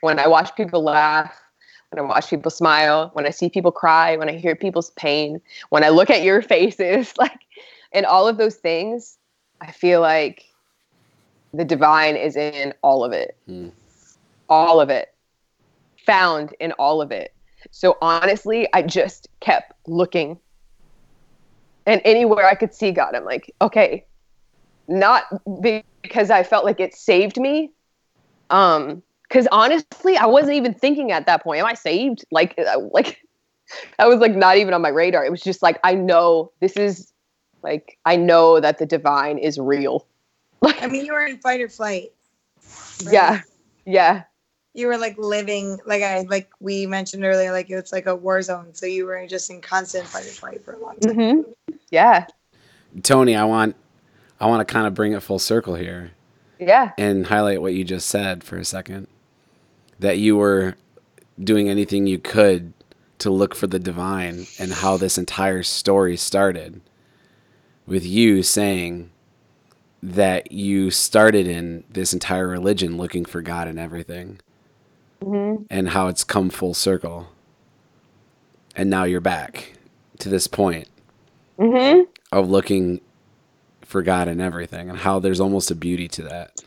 when I watch people laugh, when I watch people smile, when I see people cry, when I hear people's pain, when I look at your faces, like, and all of those things, I feel like the divine is in all of it. Mm all of it, found in all of it. So honestly, I just kept looking. And anywhere I could see God, I'm like, okay, not because I felt like it saved me. Um, because honestly, I wasn't even thinking at that point, am I saved? Like, uh, like that was like not even on my radar. It was just like, I know this is like, I know that the divine is real. I mean, you were in fight or flight. Right? Yeah. Yeah you were like living like I like we mentioned earlier, like it's like a war zone. So you were just in constant fight or flight for a long time. Mm-hmm. Yeah. Tony, I want I want to kind of bring it full circle here. Yeah. And highlight what you just said for a second. That you were doing anything you could to look for the divine and how this entire story started with you saying that you started in this entire religion looking for God and everything mm-hmm. and how it's come full circle. And now you're back to this point mm-hmm. of looking for God and everything and how there's almost a beauty to that.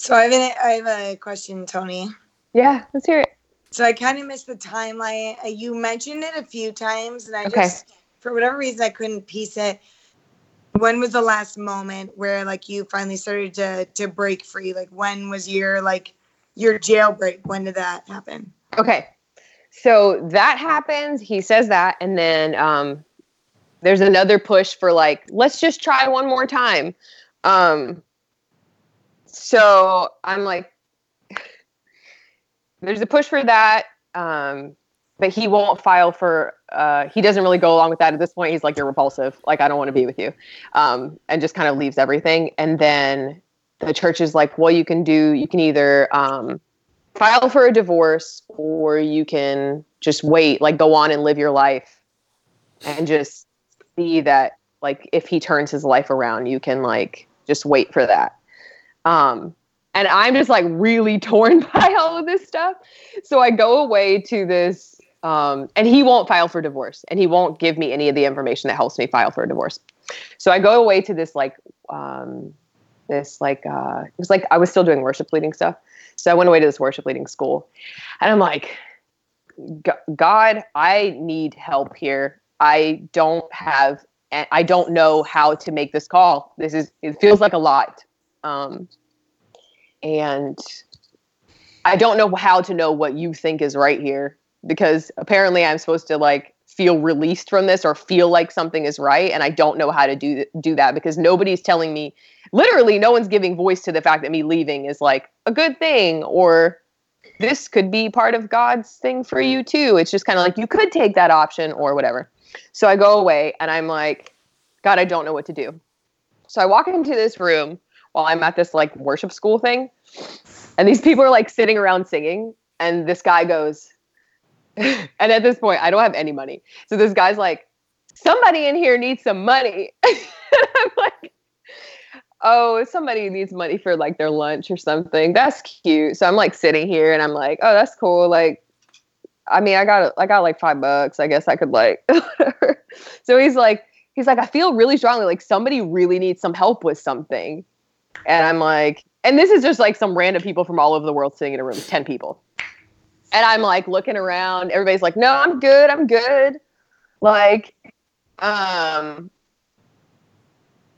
So I have, an, I have a question, Tony. Yeah, let's hear it. So I kind of missed the timeline. Uh, you mentioned it a few times, and I okay. just, for whatever reason, I couldn't piece it. When was the last moment where, like, you finally started to to break free? Like, when was your like your jailbreak. When did that happen? Okay. So that happens. He says that. And then um, there's another push for like, let's just try one more time. Um, so I'm like, there's a push for that. Um, but he won't file for uh, he doesn't really go along with that at this point he's like you're repulsive like i don't want to be with you um, and just kind of leaves everything and then the church is like, well, you can do, you can either um, file for a divorce or you can just wait, like go on and live your life and just see that, like, if he turns his life around, you can, like, just wait for that. Um, and I'm just like really torn by all of this stuff. So I go away to this, um, and he won't file for divorce and he won't give me any of the information that helps me file for a divorce. So I go away to this like um, this like uh it was like I was still doing worship leading stuff. So I went away to this worship leading school. And I'm like God, I need help here. I don't have I don't know how to make this call. This is it feels like a lot. Um and I don't know how to know what you think is right here because apparently I'm supposed to like feel released from this or feel like something is right and I don't know how to do do that because nobody's telling me literally no one's giving voice to the fact that me leaving is like a good thing or this could be part of God's thing for you too. It's just kind of like you could take that option or whatever. So I go away and I'm like god, I don't know what to do. So I walk into this room while I'm at this like worship school thing. And these people are like sitting around singing and this guy goes and at this point i don't have any money. So this guy's like somebody in here needs some money. I'm like oh somebody needs money for like their lunch or something. That's cute. So i'm like sitting here and i'm like oh that's cool. Like i mean i got i got like five bucks. I guess i could like so he's like he's like i feel really strongly like somebody really needs some help with something and i'm like and this is just like some random people from all over the world sitting in a room 10 people. And i'm like looking around. Everybody's like no i'm good i'm good. Like um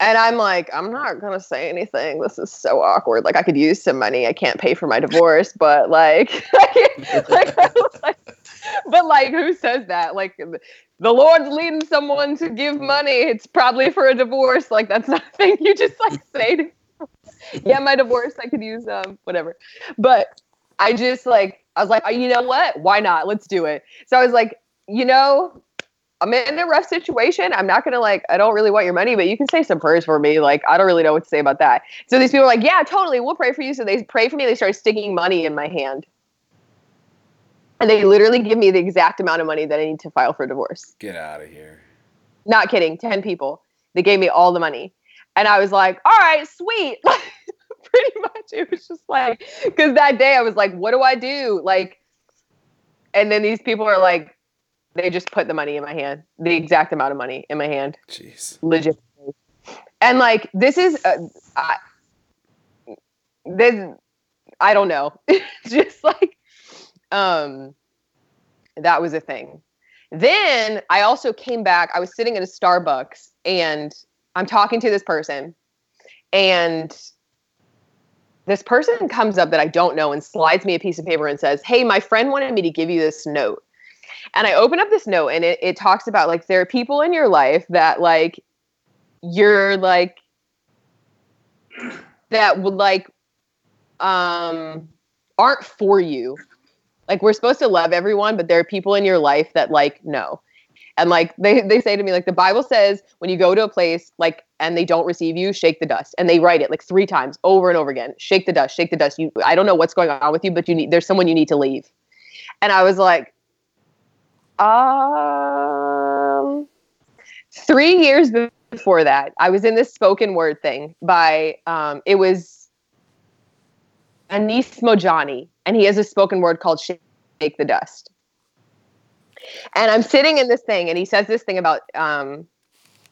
and i'm like i'm not gonna say anything. This is so awkward. Like i could use some money. I can't pay for my divorce but like, like, like but like who says that? Like the lord's leading someone to give money. It's probably for a divorce. Like that's not a thing you just like say to yeah, my divorce. I could use um whatever. But I just like I was like, oh, you know what? Why not? Let's do it. So I was like, you know, I'm in a rough situation. I'm not gonna like, I don't really want your money, but you can say some prayers for me. Like, I don't really know what to say about that. So these people are like, yeah, totally, we'll pray for you. So they pray for me. They start sticking money in my hand. And they literally give me the exact amount of money that I need to file for divorce. Get out of here. Not kidding. 10 people. They gave me all the money. And I was like, all right, sweet. Pretty much. It was just like, because that day I was like, what do I do? Like, and then these people are like, they just put the money in my hand, the exact amount of money in my hand. Jeez. Legit. And like, this is, uh, I, this, I don't know. just like, um, that was a thing. Then I also came back. I was sitting at a Starbucks and I'm talking to this person, and this person comes up that I don't know and slides me a piece of paper and says, Hey, my friend wanted me to give you this note. And I open up this note and it, it talks about like there are people in your life that like you're like that would like um aren't for you. Like we're supposed to love everyone, but there are people in your life that like no. And like they, they say to me, like the Bible says, when you go to a place like and they don't receive you, shake the dust. And they write it like three times over and over again. Shake the dust, shake the dust. You I don't know what's going on with you, but you need there's someone you need to leave. And I was like, um three years before that, I was in this spoken word thing by um it was Anis Mojgani, and he has a spoken word called Shake the Dust and I'm sitting in this thing, and he says this thing about um,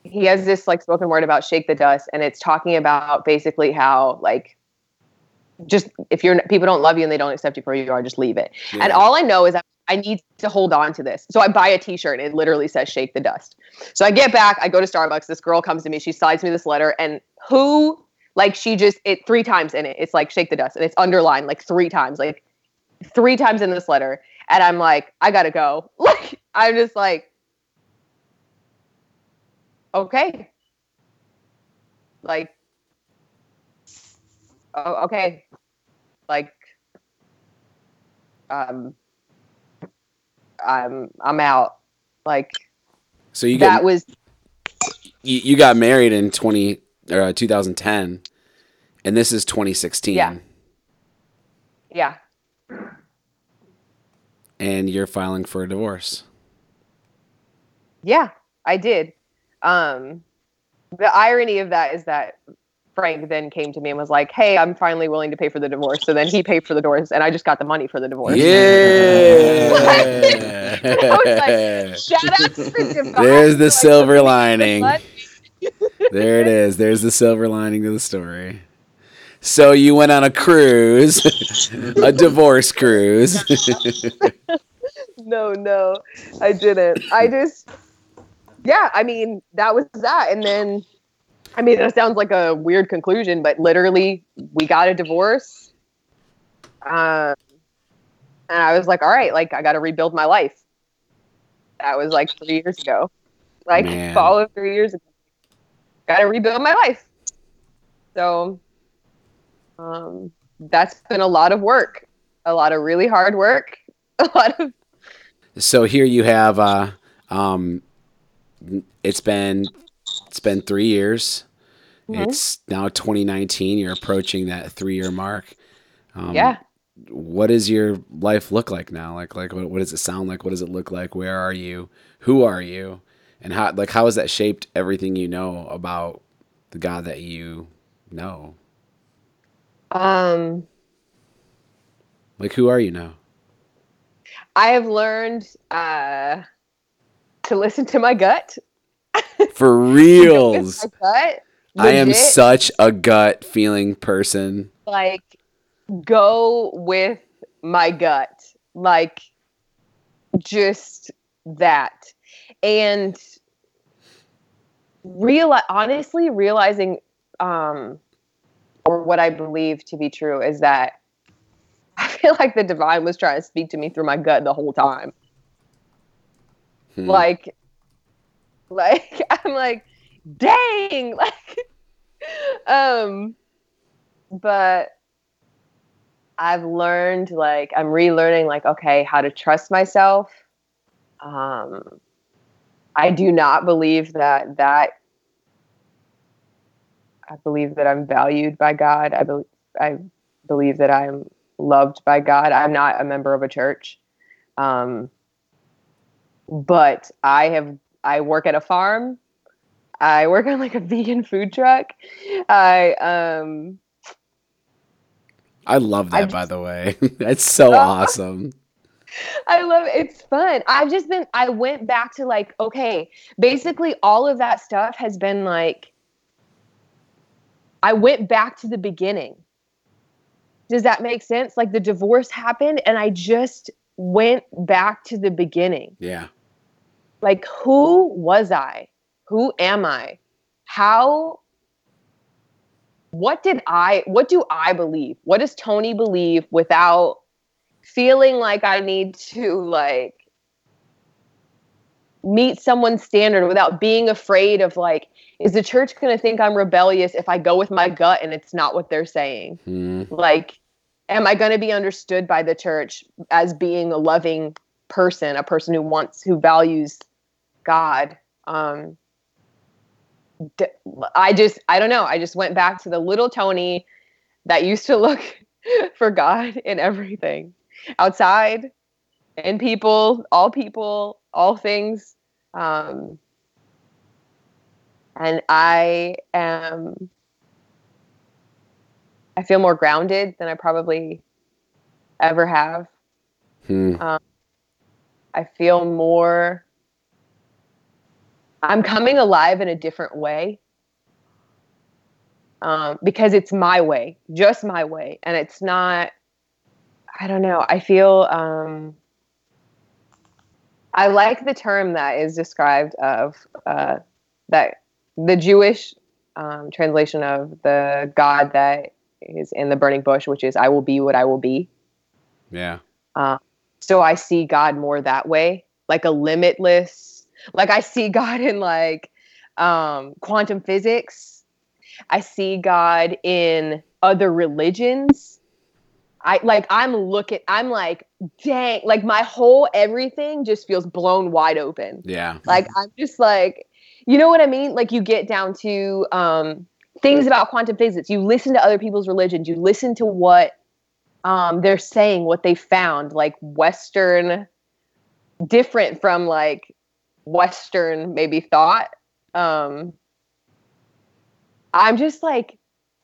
he has this like spoken word about shake the dust, and it's talking about basically how like just if you're people don't love you and they don't accept you for who you are, just leave it. Yeah. And all I know is that I need to hold on to this. So I buy a T-shirt, and it literally says "Shake the Dust." So I get back, I go to Starbucks. This girl comes to me, she slides me this letter, and who like she just it three times in it. It's like "Shake the Dust," and it's underlined like three times, like three times in this letter and I'm like, I gotta go. Like, I'm just like, okay. Like, oh, okay. Like, um, I'm I'm out. Like, so you that was you, you got married in 20 or uh, 2010 and this is 2016 yeah yeah and you're filing for a divorce. Yeah, I did. Um, the irony of that is that Frank then came to me and was like, "Hey, I'm finally willing to pay for the divorce." So then he paid for the divorce, and I just got the money for the divorce. Yeah. like, Shout out to the There's the silver lining. there it is. There's the silver lining to the story. So you went on a cruise, a divorce cruise. no, no, I didn't. I just, yeah, I mean, that was that. And then, I mean, that sounds like a weird conclusion, but literally, we got a divorce. Um, and I was like, all right, like, I got to rebuild my life. That was like three years ago. Like, Man. fall of three years ago. Got to rebuild my life. So, um, that's been a lot of work, a lot of really hard work, a lot of so here you have uh um it's been it's been 3 years. Mhm. It's now 2019. You're approaching that 3-year mark. Um, yeah. What does your life look like now? Like like what, what does it sound like? What does it look like? Where are you? Who are you? And how like how has that shaped everything you know about the God that you know? Um, Like who are you now? I have learned uh, to listen to my gut. For reals. my gut. I am such a gut feeling person. like go with my gut. Like just that. And real honestly realizing um or what I believe to be true is that I feel like the divine was trying to speak to me through my gut the whole time. Hmm. like like i'm like dang like um but i've learned like i'm relearning like okay how to trust myself um i do not believe that that i believe that i'm valued by god i believe i believe that i'm loved by god i'm not a member of a church um but I have I work at a farm. I work on like a vegan food truck. I um I love that I've by the way. That's so Oh. awesome. I love it. It's fun. I've just been I went back to like okay, basically all of that stuff has been like I went back to the beginning. Does that make sense? Like the divorce happened and I just went back to the beginning. Yeah. like who was i who am i how what did i what do i believe what does tony believe without feeling like i need to like meet someone's standard without being afraid of like is the church going to think i'm rebellious if i go with my gut and it's not what they're saying? Hmm. like am i going to be understood by the church as being a loving person a person who wants who values god? Um d- i just i don't know. I just went back to the little tony that used to look for god in everything. Outside in people all people all things um and i am I feel more grounded than I probably ever have. Hmm. I feel more. I'm coming alive in a different way um, because it's my way, just my way, and it's not. I don't know. I feel. Um, I like the term that is described of uh, that the Jewish um, translation of the God that is in the burning bush, which is "I will be what I will be." Yeah. so I see God more that way, like a limitless. Like I see God in like um, quantum physics. I see God in other religions. I like I'm looking. I'm like, dang! Like my whole everything just feels blown wide open Yeah. like i'm just like you know what i mean like you get down to um things about quantum physics you listen to other people's religions you listen to what um they're saying what they found like western different from like western maybe thought um i'm just like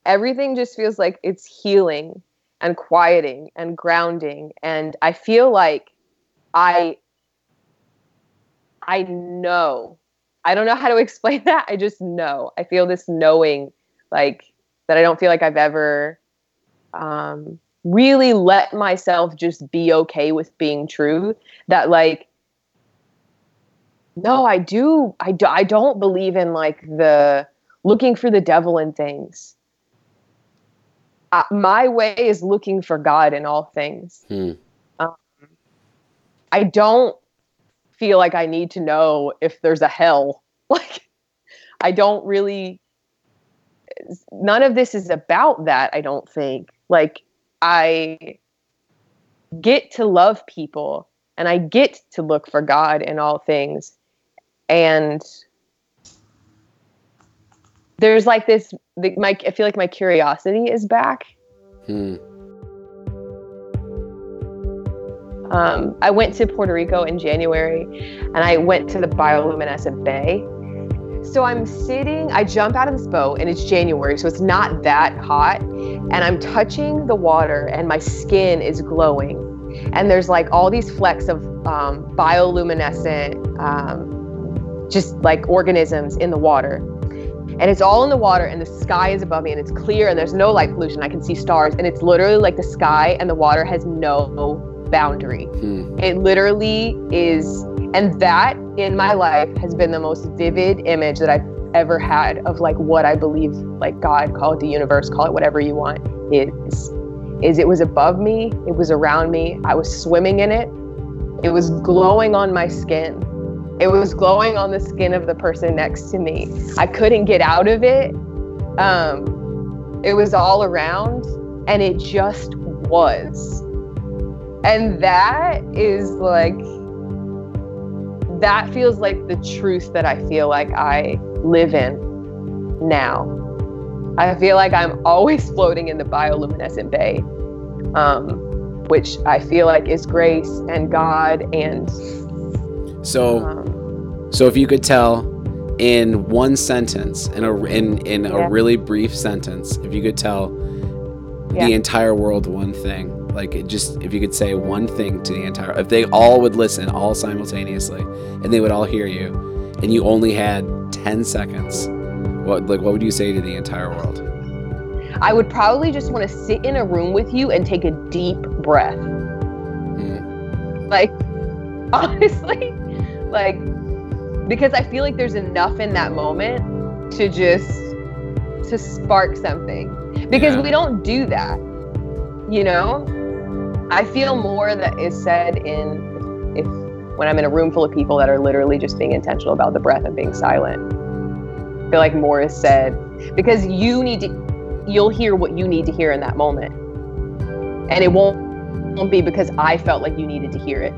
everything just feels like it's healing and quieting and grounding and i feel like i i know i don't know how to explain that i just know i feel this knowing like that i don't feel like i've ever um, really let myself just be okay with being true. That like, no, I do. I do. I don't believe in like the looking for the devil in things. Uh, my way is looking for God in all things. Hmm. Um, I don't feel like I need to know if there's a hell. Like, I don't really. None of this is about that. I don't think. Like, I get to love people and I get to look for God in all things. And there's like this the, my I feel like my curiosity is back. Hmm. Um, I went to Puerto Rico in January and I went to the bioluminescent bay. So I'm sitting, I jump out of this boat and it's January, so it's not that hot. And I'm touching the water and my skin is glowing. And there's like all these flecks of um, bioluminescent, um, just like organisms in the water. And it's all in the water and the sky is above me and it's clear and there's no light pollution. I can see stars and it's literally like the sky and the water has no boundary. Hmm. It literally is, and that in my life has been the most vivid image that I've ever had of like what I believe, like God, call it the universe, call it whatever you want, is. Is it was above me, it was around me, I was swimming in it, it was glowing on my skin. It was glowing on the skin of the person next to me. I couldn't get out of it. Um, it was all around, and it just was and that is like that feels like the truth that i feel like i live in now i feel like i'm always floating in the bioluminescent bay um, which i feel like is grace and god and So, so if you could tell in one sentence, in a in in Yeah. a really brief sentence, if you could tell Yeah. the entire world one thing, like it just if you could say one thing to the entire, if they all would listen all simultaneously, and they would all hear you, and you only had ten seconds, what like what would you say to the entire world? i would probably just want to sit in a room with you and take a deep breath Hmm. like honestly like because i feel like there's enough in that moment to just to spark something. Because Yeah. we don't do that you know? I feel more that is said in if when i'm in a room full of people that are literally just being intentional about the breath and being silent i feel like more is said because you need to you'll hear what you need to hear in that moment. And it won't won't be because i felt like you needed to hear it